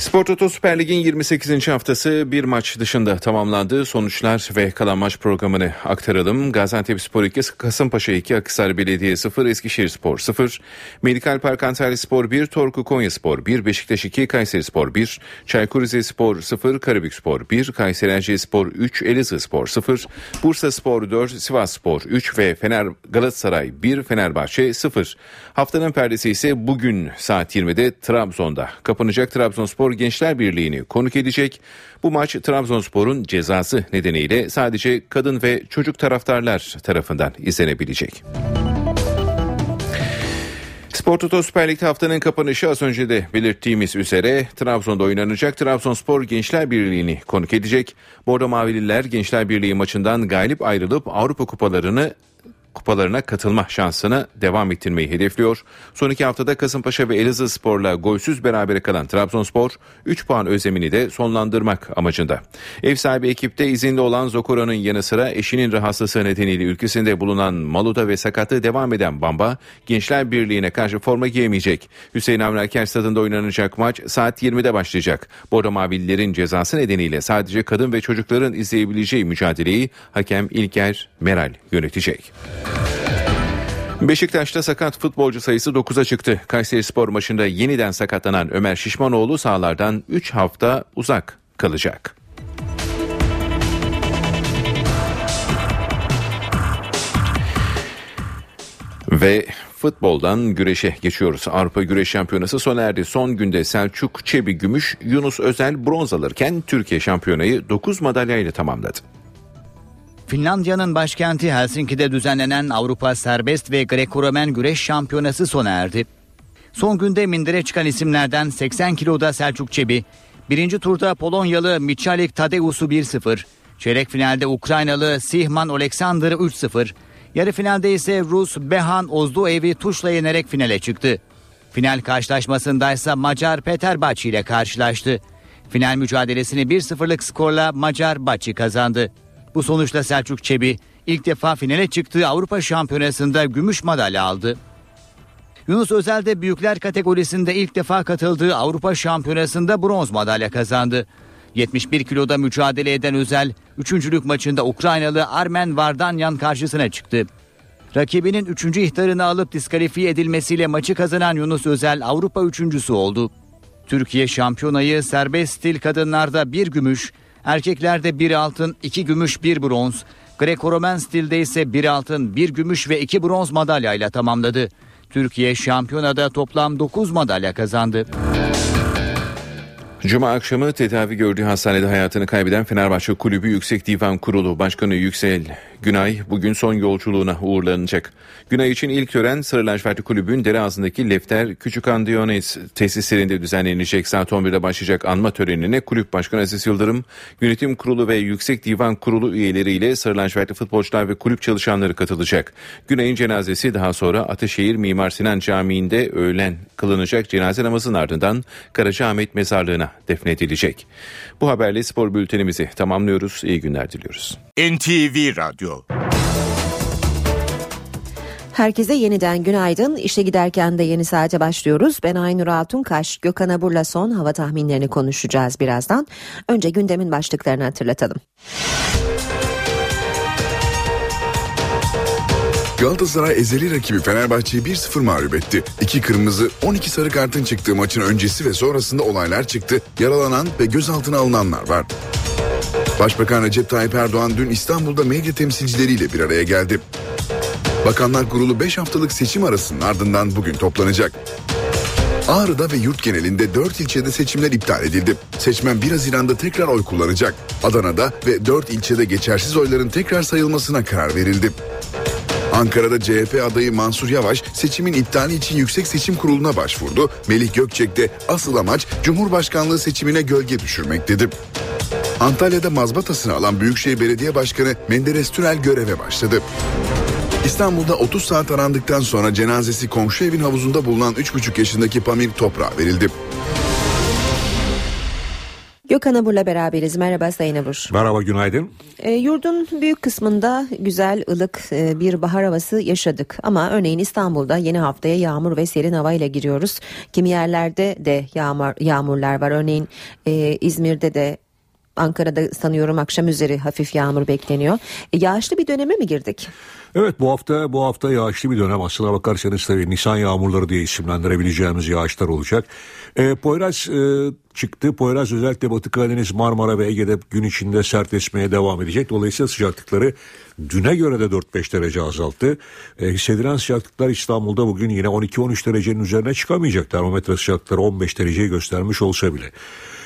Spor Toto Süper Lig'in 28. haftası bir maç dışında tamamlandı. Sonuçlar ve kalan maç programını aktaralım. Gaziantep Spor 2, Kasımpaşa 2, Akhisar Belediye 0, Eskişehir Spor 0, Medikal Park Antalya Spor 1, Torku Konya Spor 1, Beşiktaş 2, Kayseri Spor 1, Çaykur Rizespor 0, Karabük Spor 1, Kayseri Erciyes Spor 3, Elazığ Spor 0, Bursa Spor 4, Sivas Spor 3 ve Fener Galatasaray 1, Fenerbahçe 0. Haftanın perdesi ise bugün saat 20'de Trabzon'da. Kapanacak Trabzonspor Gençler Birliği'ni konuk edecek. Bu maç Trabzonspor'un cezası nedeniyle sadece kadın ve çocuk taraftarlar tarafından izlenebilecek. Spor Toto Süper Lig'de haftanın kapanışı az önce de belirttiğimiz üzere Trabzon'da oynanacak. Trabzonspor Gençler Birliği'ni konuk edecek. Bordo Mavililer Gençler Birliği maçından galip ayrılıp Avrupa kupalarını kupalarına katılma şansını devam ettirmeyi hedefliyor. Son iki haftada Kasımpaşa ve Elazığ Spor'la golsüz berabere kalan Trabzonspor 3 puan özlemini de sonlandırmak amacında. Ev sahibi ekipte izinli olan Zokora'nın yanı sıra eşinin rahatsızlığı nedeniyle ülkesinde bulunan Maluda ve sakatlığı devam eden Bamba Gençler Birliği'ne karşı forma giyemeyecek. Hüseyin Avni Aker stadında oynanacak maç saat 20'de başlayacak. Bordo Mavililerin cezası nedeniyle sadece kadın ve çocukların izleyebileceği mücadeleyi hakem İlker Meral yönetecek. Beşiktaş'ta sakat futbolcu sayısı 9'a çıktı. Kayseri Spor maçında yeniden sakatlanan Ömer Şişmanoğlu sahalardan 3 hafta uzak kalacak. Ve futboldan güreşe geçiyoruz. Avrupa Güreş Şampiyonası sona erdi. Son günde Selçuk Çebi gümüş, Yunus Özel bronz alırken Türkiye şampiyonayı 9 madalyayla tamamladı. Finlandiya'nın başkenti Helsinki'de düzenlenen Avrupa Serbest ve Greco-Romen Güreş Şampiyonası sona erdi. Son günde mindere çıkan isimlerden 80 kiloda Selçuk Çebi, birinci turda Polonyalı Michalik Tadeus'u 1-0, çeyrek finalde Ukraynalı Sihman Oleksandr'ı 3-0, yarı finalde ise Rus Behan Ozduev'i tuşla yenerek finale çıktı. Final karşılaşmasında ise Macar Peter Baci ile karşılaştı. Final mücadelesini 1-0'lık skorla Macar Baci kazandı. Bu sonuçla Selçuk Çebi ilk defa finale çıktığı Avrupa Şampiyonası'nda gümüş madalya aldı. Yunus Özel de büyükler kategorisinde ilk defa katıldığı Avrupa Şampiyonası'nda bronz madalya kazandı. 71 kiloda mücadele eden Özel, üçüncülük maçında Ukraynalı Armen Vardanyan karşısına çıktı. Rakibinin üçüncü ihtarını alıp diskalifiye edilmesiyle maçı kazanan Yunus Özel Avrupa üçüncüsü oldu. Türkiye şampiyonayı serbest stil kadınlarda bir gümüş, Erkeklerde bir altın, iki gümüş, bir bronz. Greco-Romen stilde ise bir altın, bir gümüş ve iki bronz madalyayla tamamladı. Türkiye şampiyonada toplam 9 madalya kazandı. Cuma akşamı tedavi gördüğü hastanede hayatını kaybeden Fenerbahçe Kulübü Yüksek Divan Kurulu Başkanı Yüksel Günay bugün son yolculuğuna uğurlanacak. Günay için ilk tören Sarı Lacivertli Kulübü'nün dere ağzındaki Lefter Küçük Andiones tesislerinde düzenlenecek. Saat 11'de başlayacak anma törenine Kulüp Başkanı Aziz Yıldırım, Yönetim Kurulu ve Yüksek Divan Kurulu üyeleriyle Sarı Lacivertli futbolcular ve kulüp çalışanları katılacak. Günay'ın cenazesi daha sonra Ataşehir Mimar Sinan Camii'nde öğlen kılınacak cenaze namazının ardından Karacaahmet Mezarlığı'na defnedilecek. Bu haberle spor bültenimizi tamamlıyoruz. İyi günler diliyoruz. NTV Radyo Herkese yeniden günaydın. İşe giderken de yeni saate başlıyoruz. Ben Aynur Altunkaş, Gökhan Abur'la son hava tahminlerini konuşacağız birazdan. Önce gündemin başlıklarını hatırlatalım. Galatasaray ezeli rakibi Fenerbahçe'yi 1-0 mağlup etti. İki kırmızı 12 sarı kartın çıktığı maçın öncesi ve sonrasında olaylar çıktı. Yaralanan ve gözaltına alınanlar var. Başbakan Recep Tayyip Erdoğan dün İstanbul'da medya temsilcileriyle bir araya geldi. Bakanlar Kurulu 5 haftalık seçim arasının ardından bugün toplanacak. Ağrı'da ve yurt genelinde 4 ilçede seçimler iptal edildi. Seçmen 1 Haziran'da tekrar oy kullanacak. Adana'da ve 4 ilçede geçersiz oyların tekrar sayılmasına karar verildi. Ankara'da CHP adayı Mansur Yavaş seçimin iptali için Yüksek Seçim Kurulu'na başvurdu. Melih Gökçek de asıl amaç Cumhurbaşkanlığı seçimine gölge düşürmek dedi. Antalya'da mazbatasını alan Büyükşehir Belediye Başkanı Menderes Türel göreve başladı. İstanbul'da 30 saat arandıktan sonra cenazesi komşu evin havuzunda bulunan 3,5 yaşındaki Pamir toprağa verildi. Gökhan Abur'la beraberiz. Merhaba Sayın Abur. Merhaba günaydın. E, yurdun büyük kısmında güzel, ılık e, bir bahar havası yaşadık. Ama örneğin İstanbul'da yeni haftaya yağmur ve serin hava ile giriyoruz. Kimi yerlerde de yağmur, yağmurlar var. Örneğin e, İzmir'de de Ankara'da sanıyorum akşam üzeri hafif yağmur bekleniyor. E, yağışlı bir döneme mi girdik? Evet bu hafta bu hafta yağışlı bir dönem. Aslına bakarsanız tabii Nisan yağmurları diye isimlendirebileceğimiz yağışlar olacak. E, Poyraz e, çıktı. Poyraz özellikle Batı Karadeniz, Marmara ve Ege'de gün içinde sert esmeye devam edecek. Dolayısıyla sıcaklıkları düne göre de 4-5 derece azalttı. E, hissedilen sıcaklıklar İstanbul'da bugün yine 12-13 derecenin üzerine çıkamayacak. Termometre sıcaklıkları 15 dereceyi göstermiş olsa bile.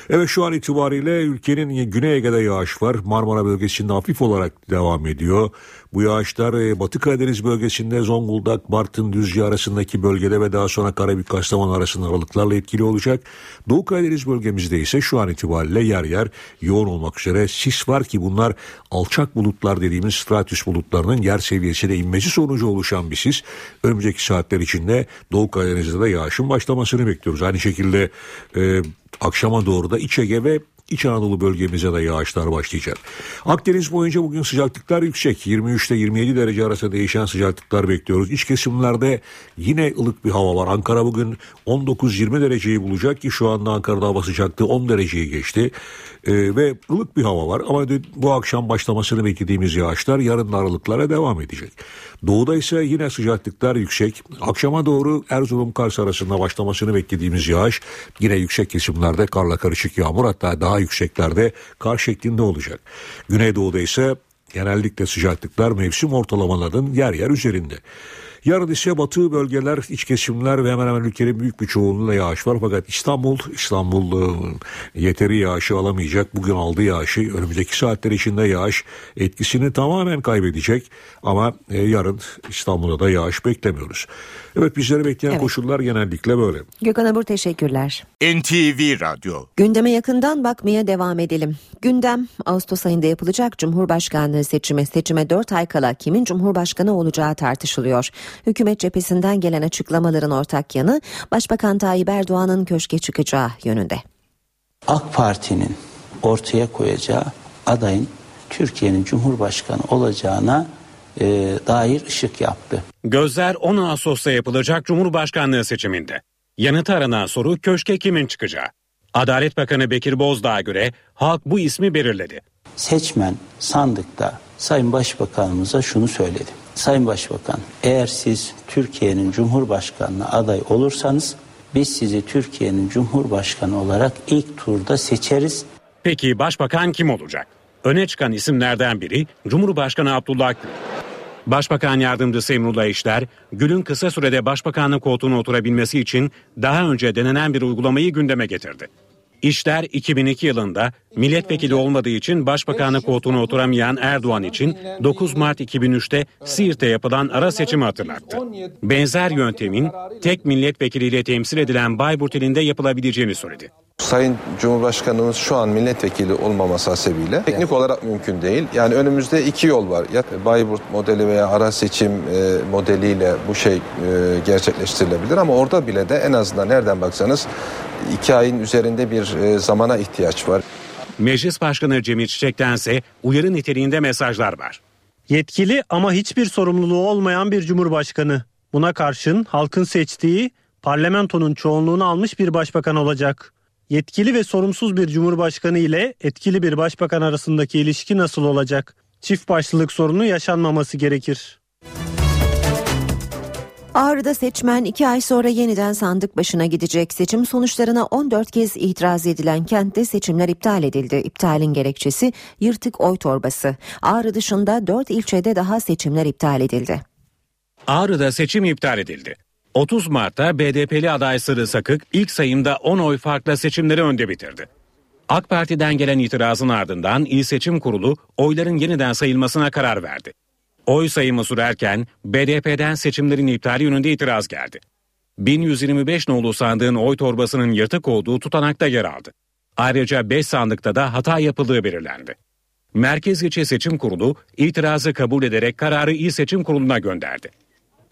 Evet şu an itibariyle ülkenin Güney Ege'de yağış var. Marmara bölgesinde hafif olarak devam ediyor. Bu yağışlar e, Batı Karadeniz bölgesinde Zonguldak, Bartın, Düzce arasındaki bölgede ve daha sonra Karabük, Kastamonu arasında aralıklarla etkili olacak. Doğu Karadeniz bölgemizde ise şu an itibariyle yer yer yoğun olmak üzere sis var ki bunlar alçak bulutlar dediğimiz stratüs bulutlarının yer seviyesine inmesi sonucu oluşan bir sis. Önümüzdeki saatler içinde Doğu Karadeniz'de de yağışın başlamasını bekliyoruz. Aynı şekilde e, akşama doğru da İç Ege ve İç Anadolu bölgemize de yağışlar başlayacak. Akdeniz boyunca bugün sıcaklıklar yüksek. 23 ile 27 derece arası değişen sıcaklıklar bekliyoruz. İç kesimlerde yine ılık bir hava var. Ankara bugün 19-20 dereceyi bulacak ki şu anda Ankara'da hava sıcaklığı 10 dereceyi geçti. Ee, ve ılık bir hava var ama bu akşam başlamasını beklediğimiz yağışlar yarın aralıklara devam edecek. Doğuda ise yine sıcaklıklar yüksek. Akşama doğru Erzurum Kars arasında başlamasını beklediğimiz yağış yine yüksek kesimlerde karla karışık yağmur hatta daha yükseklerde kar şeklinde olacak. Güneydoğuda ise genellikle sıcaklıklar mevsim ortalamalarının yer yer üzerinde. Yarın ise batı bölgeler, iç kesimler ve hemen hemen ülkenin büyük bir çoğunluğunda yağış var. Fakat İstanbul, İstanbul yeteri yağışı alamayacak. Bugün aldığı yağışı önümüzdeki saatler içinde yağış etkisini tamamen kaybedecek. Ama e, yarın İstanbul'da da yağış beklemiyoruz. Evet bizleri bekleyen evet. koşullar genellikle böyle. Gökhan Abur teşekkürler. NTV Radyo. Gündeme yakından bakmaya devam edelim. Gündem Ağustos ayında yapılacak Cumhurbaşkanlığı seçimi. Seçime 4 ay kala kimin Cumhurbaşkanı olacağı tartışılıyor. Hükümet cephesinden gelen açıklamaların ortak yanı Başbakan Tayyip Erdoğan'ın köşke çıkacağı yönünde. AK Parti'nin ortaya koyacağı adayın Türkiye'nin Cumhurbaşkanı olacağına e, dair ışık yaptı. Gözler 10 Ağustos'ta yapılacak Cumhurbaşkanlığı seçiminde. Yanıtı aranan soru köşke kimin çıkacağı. Adalet Bakanı Bekir Bozdağ'a göre halk bu ismi belirledi. Seçmen sandıkta Sayın Başbakanımıza şunu söyledi. Sayın Başbakan eğer siz Türkiye'nin Cumhurbaşkanlığı aday olursanız biz sizi Türkiye'nin Cumhurbaşkanı olarak ilk turda seçeriz. Peki Başbakan kim olacak? Öne çıkan isimlerden biri Cumhurbaşkanı Abdullah Gül. Başbakan Yardımcısı Emrullah İşler, Gül'ün kısa sürede başbakanlık koltuğuna oturabilmesi için daha önce denenen bir uygulamayı gündeme getirdi. İşler 2002 yılında milletvekili olmadığı için başbakanlık koltuğuna oturamayan Erdoğan için 9 Mart 2003'te Siirt'te yapılan ara seçimi hatırlattı. Benzer yöntemin tek milletvekiliyle temsil edilen Bayburt ilinde yapılabileceğini söyledi. Sayın Cumhurbaşkanımız şu an milletvekili olmaması hasebiyle teknik olarak mümkün değil. Yani önümüzde iki yol var. Ya Bayburt modeli veya ara seçim e, modeliyle bu şey e, gerçekleştirilebilir ama orada bile de en azından nereden baksanız iki ayın üzerinde bir e, zamana ihtiyaç var. Meclis Başkanı Cemil Çiçek'tense uyarı niteliğinde mesajlar var. Yetkili ama hiçbir sorumluluğu olmayan bir cumhurbaşkanı. Buna karşın halkın seçtiği parlamentonun çoğunluğunu almış bir başbakan olacak. Yetkili ve sorumsuz bir cumhurbaşkanı ile etkili bir başbakan arasındaki ilişki nasıl olacak? Çift başlılık sorunu yaşanmaması gerekir. Ağrı'da seçmen iki ay sonra yeniden sandık başına gidecek. Seçim sonuçlarına 14 kez itiraz edilen kentte seçimler iptal edildi. İptalin gerekçesi yırtık oy torbası. Ağrı dışında 4 ilçede daha seçimler iptal edildi. Ağrı'da seçim iptal edildi. 30 Mart'ta BDP'li aday Sırrı Sakık ilk sayımda 10 oy farkla seçimleri önde bitirdi. AK Parti'den gelen itirazın ardından İl Seçim Kurulu oyların yeniden sayılmasına karar verdi. Oy sayımı sürerken BDP'den seçimlerin iptali yönünde itiraz geldi. 1125 nolu sandığın oy torbasının yırtık olduğu tutanakta yer aldı. Ayrıca 5 sandıkta da hata yapıldığı belirlendi. Merkez İlçe Seçim Kurulu itirazı kabul ederek kararı İl Seçim Kurulu'na gönderdi.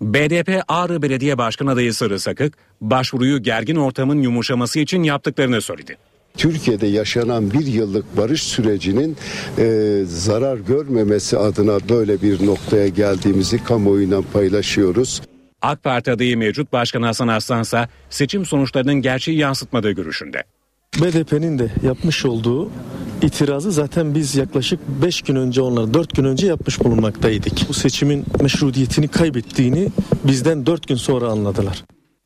BDP Ağrı Belediye Başkan adayı Sarı Sakık, başvuruyu gergin ortamın yumuşaması için yaptıklarını söyledi. Türkiye'de yaşanan bir yıllık barış sürecinin e, zarar görmemesi adına böyle bir noktaya geldiğimizi kamuoyuyla paylaşıyoruz. AK Parti adayı mevcut Başkan Hasan Aslansa seçim sonuçlarının gerçeği yansıtmadığı görüşünde. BDP'nin de yapmış olduğu itirazı zaten biz yaklaşık 5 gün önce onları 4 gün önce yapmış bulunmaktaydık. Bu seçimin meşrutiyetini kaybettiğini bizden 4 gün sonra anladılar.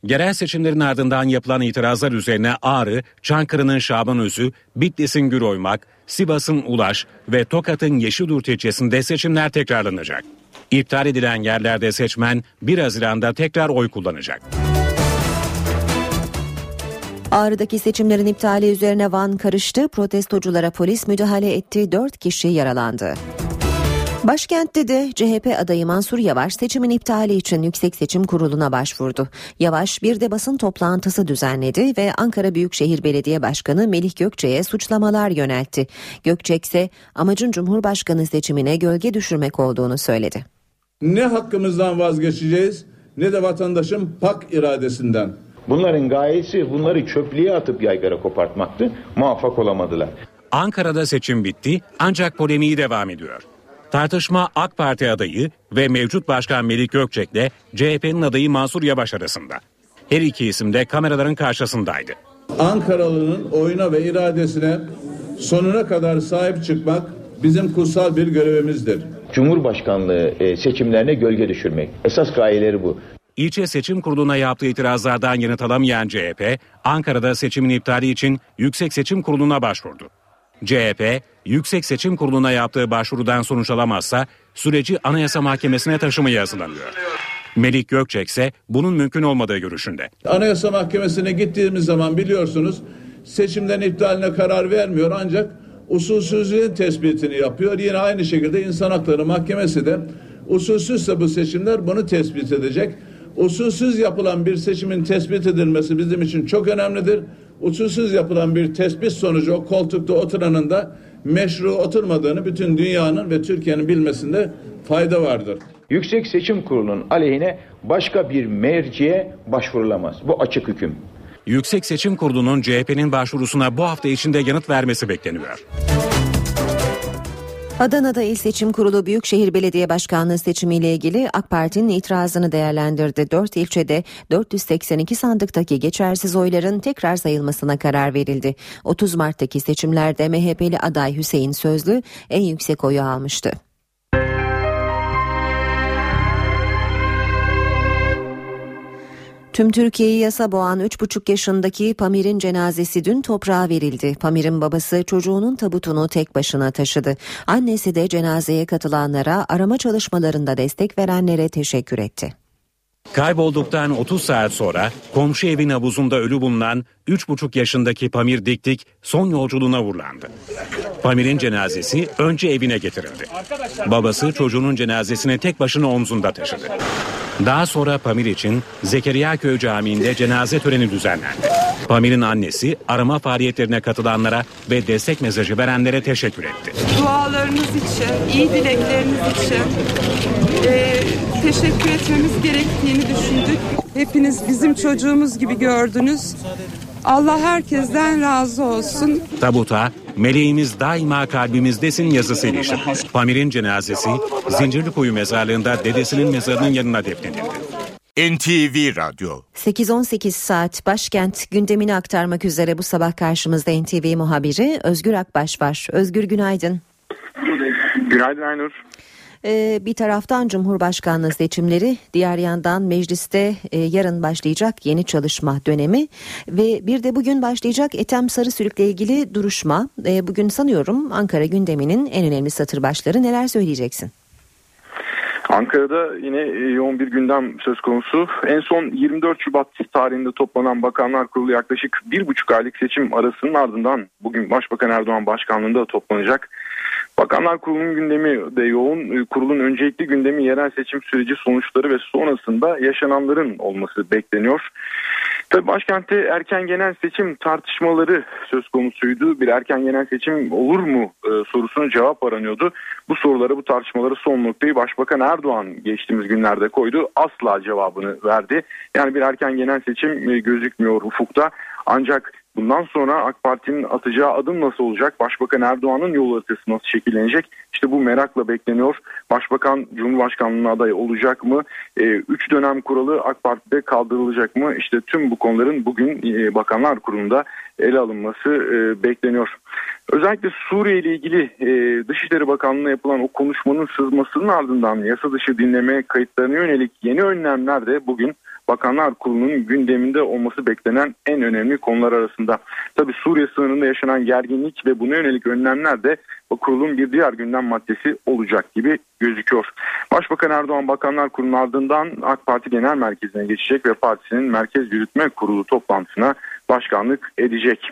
Yerel seçimlerin ardından yapılan itirazlar üzerine Ağrı, Çankırı'nın Şaban Özü, Bitlis'in Güroymak, Sivas'ın Ulaş ve Tokat'ın Yeşilyurt ilçesinde seçimler tekrarlanacak. İptal edilen yerlerde seçmen 1 Haziran'da tekrar oy kullanacak. Ağrı'daki seçimlerin iptali üzerine Van karıştı. Protestoculara polis müdahale etti. 4 kişi yaralandı. Başkentte de CHP adayı Mansur Yavaş seçimin iptali için Yüksek Seçim Kurulu'na başvurdu. Yavaş bir de basın toplantısı düzenledi ve Ankara Büyükşehir Belediye Başkanı Melih Gökçe'ye suçlamalar yöneltti. Gökçek ise amacın Cumhurbaşkanı seçimine gölge düşürmek olduğunu söyledi. Ne hakkımızdan vazgeçeceğiz ne de vatandaşın pak iradesinden. Bunların gayesi bunları çöplüğe atıp yaygara kopartmaktı. Muvaffak olamadılar. Ankara'da seçim bitti ancak polemiği devam ediyor. Tartışma AK Parti adayı ve mevcut başkan Melik Gökçek'le CHP'nin adayı Mansur Yavaş arasında. Her iki isim de kameraların karşısındaydı. Ankaralı'nın oyuna ve iradesine sonuna kadar sahip çıkmak bizim kutsal bir görevimizdir. Cumhurbaşkanlığı e, seçimlerine gölge düşürmek. Esas gayeleri bu. İlçe Seçim Kurulu'na yaptığı itirazlardan yanıt alamayan CHP, Ankara'da seçimin iptali için Yüksek Seçim Kurulu'na başvurdu. CHP, Yüksek Seçim Kurulu'na yaptığı başvurudan sonuç alamazsa süreci Anayasa Mahkemesi'ne taşımaya hazırlanıyor. Melik Gökçek ise bunun mümkün olmadığı görüşünde. Anayasa Mahkemesi'ne gittiğimiz zaman biliyorsunuz seçimden iptaline karar vermiyor ancak usulsüzlüğün tespitini yapıyor. Yine aynı şekilde İnsan Hakları Mahkemesi de usulsüzse bu seçimler bunu tespit edecek. Usulsüz yapılan bir seçimin tespit edilmesi bizim için çok önemlidir. Usulsüz yapılan bir tespit sonucu o koltukta oturanın da meşru oturmadığını bütün dünyanın ve Türkiye'nin bilmesinde fayda vardır. Yüksek Seçim Kurulu'nun aleyhine başka bir merciye başvurulamaz. Bu açık hüküm. Yüksek Seçim Kurulu'nun CHP'nin başvurusuna bu hafta içinde yanıt vermesi bekleniyor. Adana'da İl Seçim Kurulu Büyükşehir Belediye Başkanlığı seçimiyle ilgili AK Parti'nin itirazını değerlendirdi. 4 ilçede 482 sandıktaki geçersiz oyların tekrar sayılmasına karar verildi. 30 Mart'taki seçimlerde MHP'li aday Hüseyin Sözlü en yüksek oyu almıştı. Tüm Türkiye'yi yasa boğan 3,5 yaşındaki Pamir'in cenazesi dün toprağa verildi. Pamir'in babası çocuğunun tabutunu tek başına taşıdı. Annesi de cenazeye katılanlara arama çalışmalarında destek verenlere teşekkür etti. Kaybolduktan 30 saat sonra komşu evin havuzunda ölü bulunan 3,5 yaşındaki Pamir Diktik son yolculuğuna uğurlandı. Pamir'in cenazesi önce evine getirildi. Babası çocuğunun cenazesini tek başına omzunda taşıdı. Daha sonra Pamir için Zekeriya Köy Camii'nde cenaze töreni düzenlendi. Pamir'in annesi arama faaliyetlerine katılanlara ve destek mesajı verenlere teşekkür etti. Dualarınız için, iyi dilekleriniz için e, teşekkür etmemiz gerektiğini düşündük. Hepiniz bizim çocuğumuz gibi gördünüz. Allah herkesten razı olsun. Tabuta meleğimiz daima kalbimizdesin yazısı ilişkin. Pamir'in cenazesi Zincirlikuyu mezarlığında dedesinin mezarının yanına defnedildi. NTV Radyo 8-18 saat başkent gündemini aktarmak üzere bu sabah karşımızda NTV muhabiri Özgür Akbaş var. Özgür günaydın. Günaydın Aynur. Ee, bir taraftan Cumhurbaşkanlığı seçimleri, diğer yandan mecliste e, yarın başlayacak yeni çalışma dönemi ve bir de bugün başlayacak Ethem Sarısülük'le ilgili duruşma. E, bugün sanıyorum Ankara gündeminin en önemli satır başları neler söyleyeceksin? Ankara'da yine yoğun bir gündem söz konusu. En son 24 Şubat tarihinde toplanan Bakanlar Kurulu yaklaşık bir buçuk aylık seçim arasının ardından bugün Başbakan Erdoğan başkanlığında toplanacak. Bakanlar Kurulu'nun gündemi de yoğun. Kurulun öncelikli gündemi yerel seçim süreci sonuçları ve sonrasında yaşananların olması bekleniyor. Tabii başkentte erken genel seçim tartışmaları söz konusuydu. Bir erken genel seçim olur mu e, sorusuna cevap aranıyordu. Bu sorulara bu tartışmalara son noktayı Başbakan Erdoğan geçtiğimiz günlerde koydu. Asla cevabını verdi. Yani bir erken genel seçim e, gözükmüyor ufukta. Ancak Bundan sonra AK Parti'nin atacağı adım nasıl olacak? Başbakan Erdoğan'ın yol haritası nasıl şekillenecek? İşte bu merakla bekleniyor. Başbakan Cumhurbaşkanlığına aday olacak mı? E, üç dönem kuralı AK Parti'de kaldırılacak mı? İşte tüm bu konuların bugün e, Bakanlar Kurulu'nda ele alınması e, bekleniyor. Özellikle Suriye ile ilgili e, Dışişleri Bakanlığı'na yapılan o konuşmanın sızmasının ardından yasa dışı dinleme kayıtlarına yönelik yeni önlemler de bugün Bakanlar Kurulu'nun gündeminde olması beklenen en önemli konular arasında. Tabi Suriye sınırında yaşanan gerginlik ve buna yönelik önlemler de kurulun bir diğer gündem maddesi olacak gibi gözüküyor. Başbakan Erdoğan Bakanlar Kurulu'nun ardından AK Parti Genel Merkezi'ne geçecek ve partisinin Merkez Yürütme Kurulu toplantısına başkanlık edecek.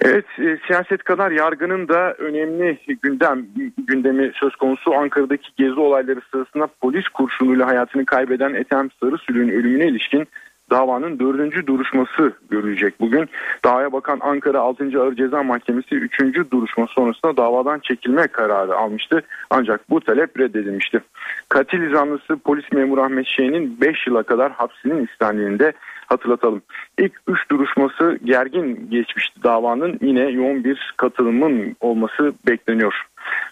Evet e, siyaset kadar yargının da önemli gündem gündemi söz konusu Ankara'daki gezi olayları sırasında polis kurşunuyla hayatını kaybeden Ethem Sarısülü'nün ölümüne ilişkin davanın dördüncü duruşması görülecek bugün. Davaya bakan Ankara 6. Ağır Ceza Mahkemesi 3. duruşma sonrasında davadan çekilme kararı almıştı. Ancak bu talep reddedilmişti. Katil zanlısı polis memuru Ahmet Şeyh'in 5 yıla kadar hapsinin istendiğinde hatırlatalım. İlk 3 duruşması gergin geçmişti davanın yine yoğun bir katılımın olması bekleniyor.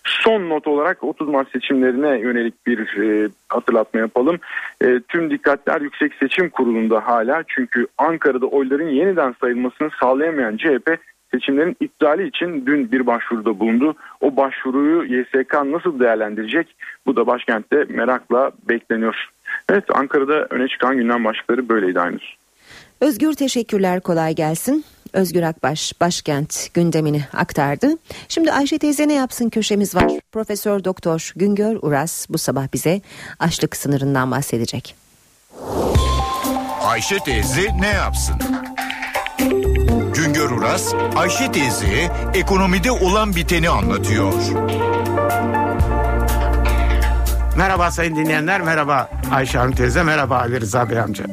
Son not olarak 30 Mart seçimlerine yönelik bir e, hatırlatma yapalım. E, tüm dikkatler Yüksek Seçim Kurulu'nda hala çünkü Ankara'da oyların yeniden sayılmasını sağlayamayan CHP seçimlerin iptali için dün bir başvuruda bulundu. O başvuruyu YSK nasıl değerlendirecek? Bu da başkentte merakla bekleniyor. Evet Ankara'da öne çıkan gündem başlıkları böyleydi aynı. Özgür teşekkürler kolay gelsin. Özgür Akbaş başkent gündemini aktardı. Şimdi Ayşe teyze ne yapsın köşemiz var. Profesör Doktor Güngör Uras bu sabah bize açlık sınırından bahsedecek. Ayşe teyze ne yapsın? Güngör Uras, Ayşe teyze ekonomide olan biteni anlatıyor. Merhaba sayın dinleyenler, merhaba Ayşe Hanım teyze, merhaba Ali Rıza Bey amca.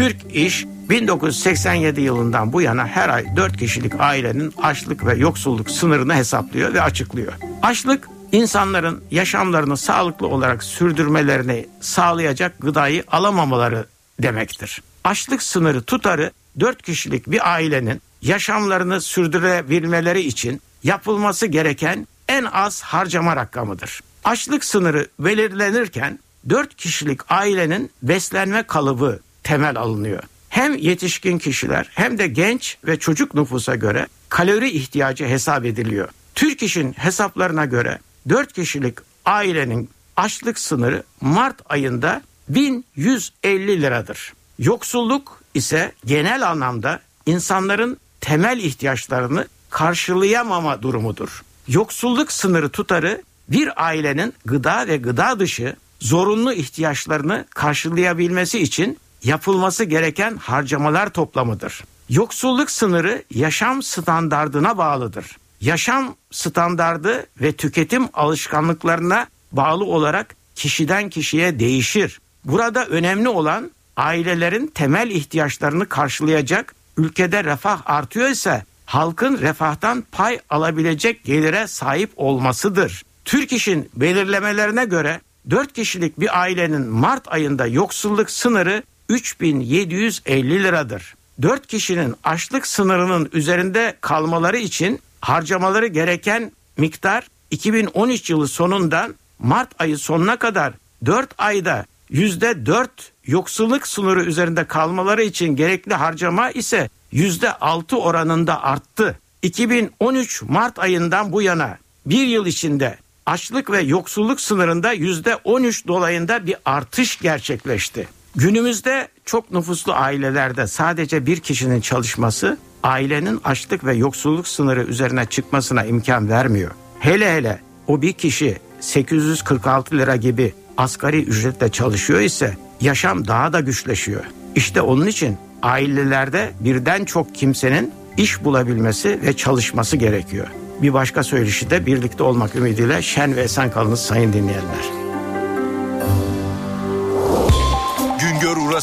Türk İş 1987 yılından bu yana her ay 4 kişilik ailenin açlık ve yoksulluk sınırını hesaplıyor ve açıklıyor. Açlık insanların yaşamlarını sağlıklı olarak sürdürmelerini sağlayacak gıdayı alamamaları demektir. Açlık sınırı tutarı 4 kişilik bir ailenin yaşamlarını sürdürebilmeleri için yapılması gereken en az harcama rakamıdır. Açlık sınırı belirlenirken 4 kişilik ailenin beslenme kalıbı temel alınıyor. Hem yetişkin kişiler hem de genç ve çocuk nüfusa göre kalori ihtiyacı hesap ediliyor. Türk İş'in hesaplarına göre 4 kişilik ailenin açlık sınırı Mart ayında 1150 liradır. Yoksulluk ise genel anlamda insanların temel ihtiyaçlarını karşılayamama durumudur. Yoksulluk sınırı tutarı bir ailenin gıda ve gıda dışı zorunlu ihtiyaçlarını karşılayabilmesi için yapılması gereken harcamalar toplamıdır. Yoksulluk sınırı yaşam standardına bağlıdır. Yaşam standardı ve tüketim alışkanlıklarına bağlı olarak kişiden kişiye değişir. Burada önemli olan ailelerin temel ihtiyaçlarını karşılayacak, ülkede refah artıyorsa halkın refahtan pay alabilecek gelire sahip olmasıdır. Türk İş'in belirlemelerine göre 4 kişilik bir ailenin Mart ayında yoksulluk sınırı 3750 liradır. 4 kişinin açlık sınırının üzerinde kalmaları için harcamaları gereken miktar 2013 yılı sonundan Mart ayı sonuna kadar 4 ayda %4 yoksulluk sınırı üzerinde kalmaları için gerekli harcama ise %6 oranında arttı. 2013 Mart ayından bu yana bir yıl içinde açlık ve yoksulluk sınırında %13 dolayında bir artış gerçekleşti. Günümüzde çok nüfuslu ailelerde sadece bir kişinin çalışması ailenin açlık ve yoksulluk sınırı üzerine çıkmasına imkan vermiyor. Hele hele o bir kişi 846 lira gibi asgari ücretle çalışıyor ise yaşam daha da güçleşiyor. İşte onun için ailelerde birden çok kimsenin iş bulabilmesi ve çalışması gerekiyor. Bir başka söyleşi de birlikte olmak ümidiyle şen ve esen kalınız sayın dinleyenler.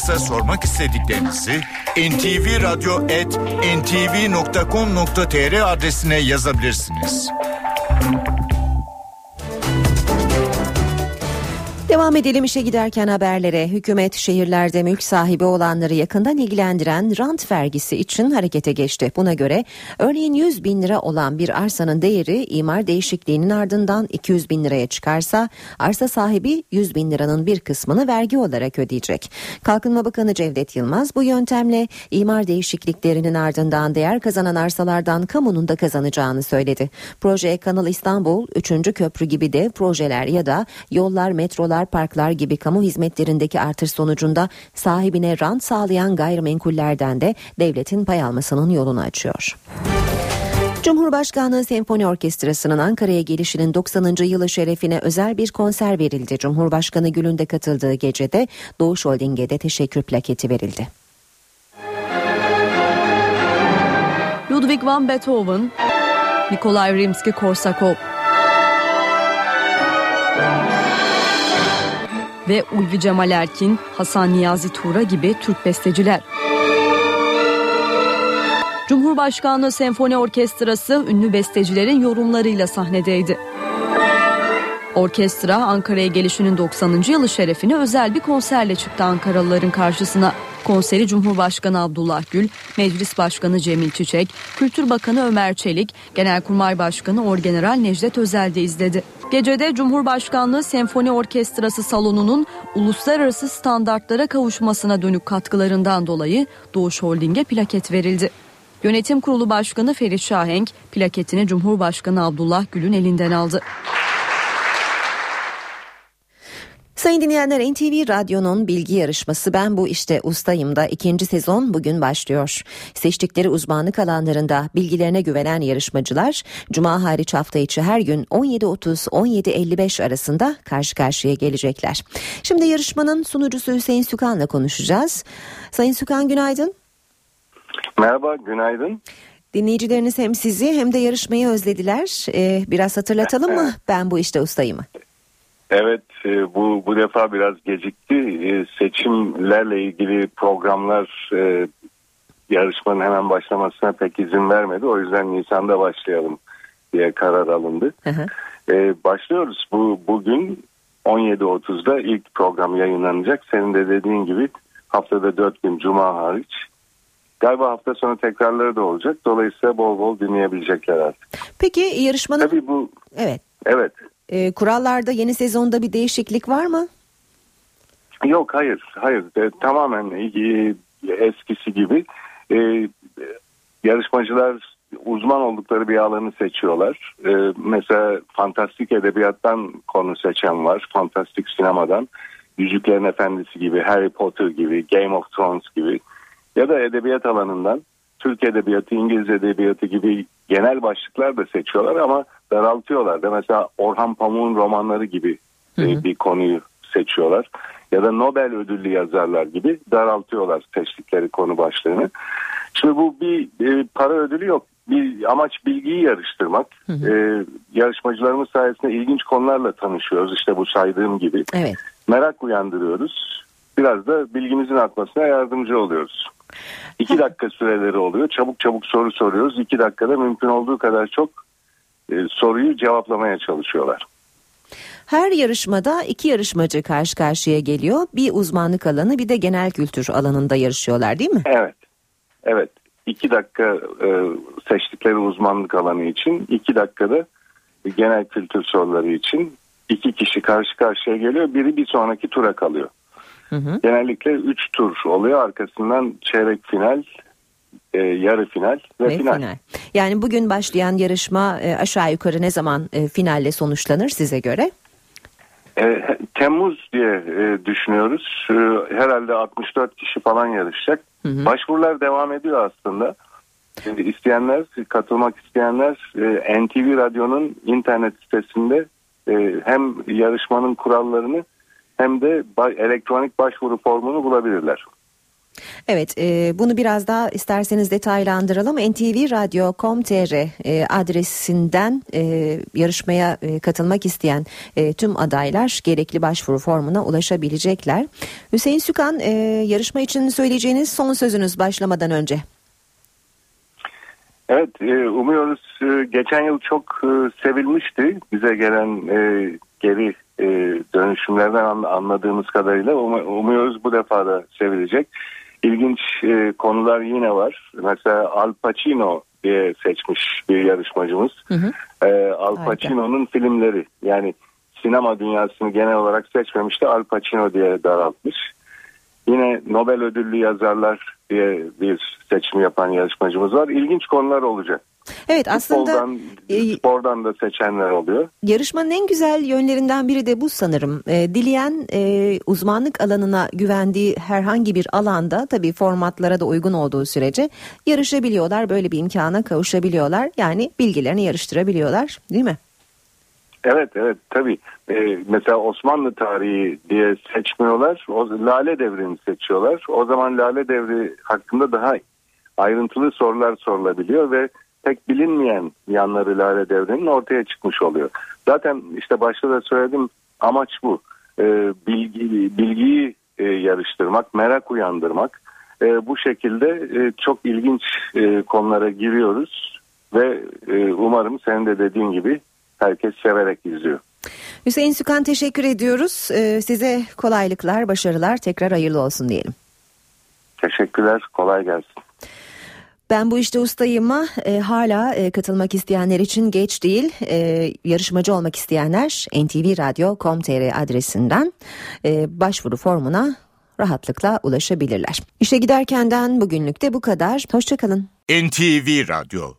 Uras'a sormak istediklerinizi ntvradio.ntv.com.tr adresine yazabilirsiniz. Devam edelim işe giderken haberlere. Hükümet şehirlerde mülk sahibi olanları yakından ilgilendiren rant vergisi için harekete geçti. Buna göre örneğin 100 bin lira olan bir arsanın değeri imar değişikliğinin ardından 200 bin liraya çıkarsa arsa sahibi 100 bin liranın bir kısmını vergi olarak ödeyecek. Kalkınma Bakanı Cevdet Yılmaz bu yöntemle imar değişikliklerinin ardından değer kazanan arsalardan kamunun da kazanacağını söyledi. Proje Kanal İstanbul, 3. köprü gibi dev projeler ya da yollar, metrolar, parklar gibi kamu hizmetlerindeki artış sonucunda sahibine rant sağlayan gayrimenkullerden de devletin pay almasının yolunu açıyor. Cumhurbaşkanlığı Senfoni Orkestrası'nın Ankara'ya gelişinin 90. yılı şerefine özel bir konser verildi. Cumhurbaşkanı Gül'ün de katıldığı gecede Doğuş Holding'e de teşekkür plaketi verildi. Ludwig van Beethoven, Nikolay Rimski-Korsakov ve Ulvi Cemal Erkin, Hasan Niyazi Tura gibi Türk besteciler. Cumhurbaşkanlığı Senfoni Orkestrası ünlü bestecilerin yorumlarıyla sahnedeydi. Orkestra Ankara'ya gelişinin 90. yılı şerefine özel bir konserle çıktı Ankaralıların karşısına. Konseri Cumhurbaşkanı Abdullah Gül, Meclis Başkanı Cemil Çiçek, Kültür Bakanı Ömer Çelik, Genelkurmay Başkanı Orgeneral Necdet Özel de izledi. Gecede Cumhurbaşkanlığı Senfoni Orkestrası salonunun uluslararası standartlara kavuşmasına dönük katkılarından dolayı Doğuş Holding'e plaket verildi. Yönetim Kurulu Başkanı Ferit Şahenk plaketini Cumhurbaşkanı Abdullah Gül'ün elinden aldı. Sayın dinleyenler NTV Radyo'nun bilgi yarışması Ben Bu İşte Ustayım da ikinci sezon bugün başlıyor. Seçtikleri uzmanlık alanlarında bilgilerine güvenen yarışmacılar Cuma hariç hafta içi her gün 17.30-17.55 arasında karşı karşıya gelecekler. Şimdi yarışmanın sunucusu Hüseyin Sükan'la konuşacağız. Sayın Sükan günaydın. Merhaba günaydın. Dinleyicileriniz hem sizi hem de yarışmayı özlediler. Ee, biraz hatırlatalım mı Ben Bu İşte Ustayım'ı? Evet e, bu bu defa biraz gecikti. E, seçimlerle ilgili programlar e, yarışmanın hemen başlamasına pek izin vermedi. O yüzden Nisan'da başlayalım diye karar alındı. Hı hı. Başlıyoruz. Bu bugün 17.30'da ilk program yayınlanacak. Senin de dediğin gibi haftada 4 gün Cuma hariç. Galiba hafta sonu tekrarları da olacak. Dolayısıyla bol bol dinleyebilecekler artık. Peki yarışmanın... Tabii bu... Evet. Evet. E, kurallarda yeni sezonda bir değişiklik var mı? Yok hayır hayır. E, tamamen e, eskisi gibi. E, yarışmacılar uzman oldukları bir alanı seçiyorlar. E, mesela fantastik edebiyattan konu seçen var, fantastik sinemadan, Yüzüklerin Efendisi gibi, Harry Potter gibi, Game of Thrones gibi. Ya da edebiyat alanından Türk edebiyatı, İngiliz edebiyatı gibi genel başlıklar da seçiyorlar ama daraltıyorlar da mesela Orhan Pamuk'un romanları gibi hı hı. bir konuyu seçiyorlar ya da Nobel ödüllü yazarlar gibi daraltıyorlar seçtikleri konu başlığını. Şimdi bu bir e, para ödülü yok. Bir amaç bilgiyi yarıştırmak. Hı hı. E, yarışmacılarımız sayesinde ilginç konularla tanışıyoruz. İşte bu saydığım gibi. Evet. Merak uyandırıyoruz. Biraz da bilgimizin artmasına yardımcı oluyoruz. İki dakika süreleri oluyor. Çabuk çabuk soru soruyoruz. İki dakikada mümkün olduğu kadar çok e, soruyu cevaplamaya çalışıyorlar. Her yarışmada iki yarışmacı karşı karşıya geliyor. Bir uzmanlık alanı bir de genel kültür alanında yarışıyorlar değil mi? Evet. Evet. İki dakika e, seçtikleri uzmanlık alanı için iki dakikada genel kültür soruları için iki kişi karşı karşıya geliyor. Biri bir sonraki tura kalıyor. Hı hı. Genellikle 3 tur oluyor. Arkasından çeyrek final, e, yarı final ve, ve final. final. Yani bugün başlayan yarışma e, aşağı yukarı ne zaman e, finalle sonuçlanır size göre? E, Temmuz diye e, düşünüyoruz. E, herhalde 64 kişi falan yarışacak. Hı hı. Başvurular devam ediyor aslında. Şimdi isteyenler, katılmak isteyenler e, NTV Radyo'nun internet sitesinde e, hem yarışmanın kurallarını hem de elektronik başvuru formunu bulabilirler. Evet e, bunu biraz daha isterseniz detaylandıralım. ntvradio.com.tr e, adresinden e, yarışmaya e, katılmak isteyen e, tüm adaylar gerekli başvuru formuna ulaşabilecekler. Hüseyin Sükan e, yarışma için söyleyeceğiniz son sözünüz başlamadan önce. Evet e, umuyoruz e, geçen yıl çok e, sevilmişti bize gelen geri dönüşümlerden an- anladığımız kadarıyla Um- umuyoruz bu defa da sevilecek. İlginç e, konular yine var. Mesela Al Pacino diye seçmiş bir yarışmacımız. E, Al Pacino'nun filmleri yani sinema dünyasını genel olarak seçmemişti Al Pacino diye daraltmış. Yine Nobel ödüllü yazarlar diye bir seçim yapan yarışmacımız var. İlginç konular olacak. Evet aslında Futboldan, e, spordan da seçenler oluyor. yarışmanın en güzel yönlerinden biri de bu sanırım. E, dileyen e, uzmanlık alanına güvendiği herhangi bir alanda tabii formatlara da uygun olduğu sürece yarışabiliyorlar. Böyle bir imkana kavuşabiliyorlar. Yani bilgilerini yarıştırabiliyorlar değil mi? Evet evet tabii. Ee, mesela Osmanlı tarihi diye seçmiyorlar. O, Lale devrini seçiyorlar. O zaman Lale devri hakkında daha ayrıntılı sorular sorulabiliyor ve pek bilinmeyen yanları Lale devrinin ortaya çıkmış oluyor. Zaten işte başta da söyledim amaç bu. Ee, bilgi, bilgiyi e, yarıştırmak, merak uyandırmak. Ee, bu şekilde e, çok ilginç e, konulara giriyoruz ve e, umarım senin de dediğin gibi herkes severek izliyor. Hüseyin Sükan teşekkür ediyoruz. E, size kolaylıklar, başarılar tekrar hayırlı olsun diyelim. Teşekkürler, kolay gelsin. Ben bu işte ustayım'a e, hala e, katılmak isteyenler için geç değil. E, yarışmacı olmak isteyenler ntvradio.com.tr adresinden e, başvuru formuna rahatlıkla ulaşabilirler. İşe giderkenden bugünlük de bu kadar. Hoşçakalın. NTV Radyo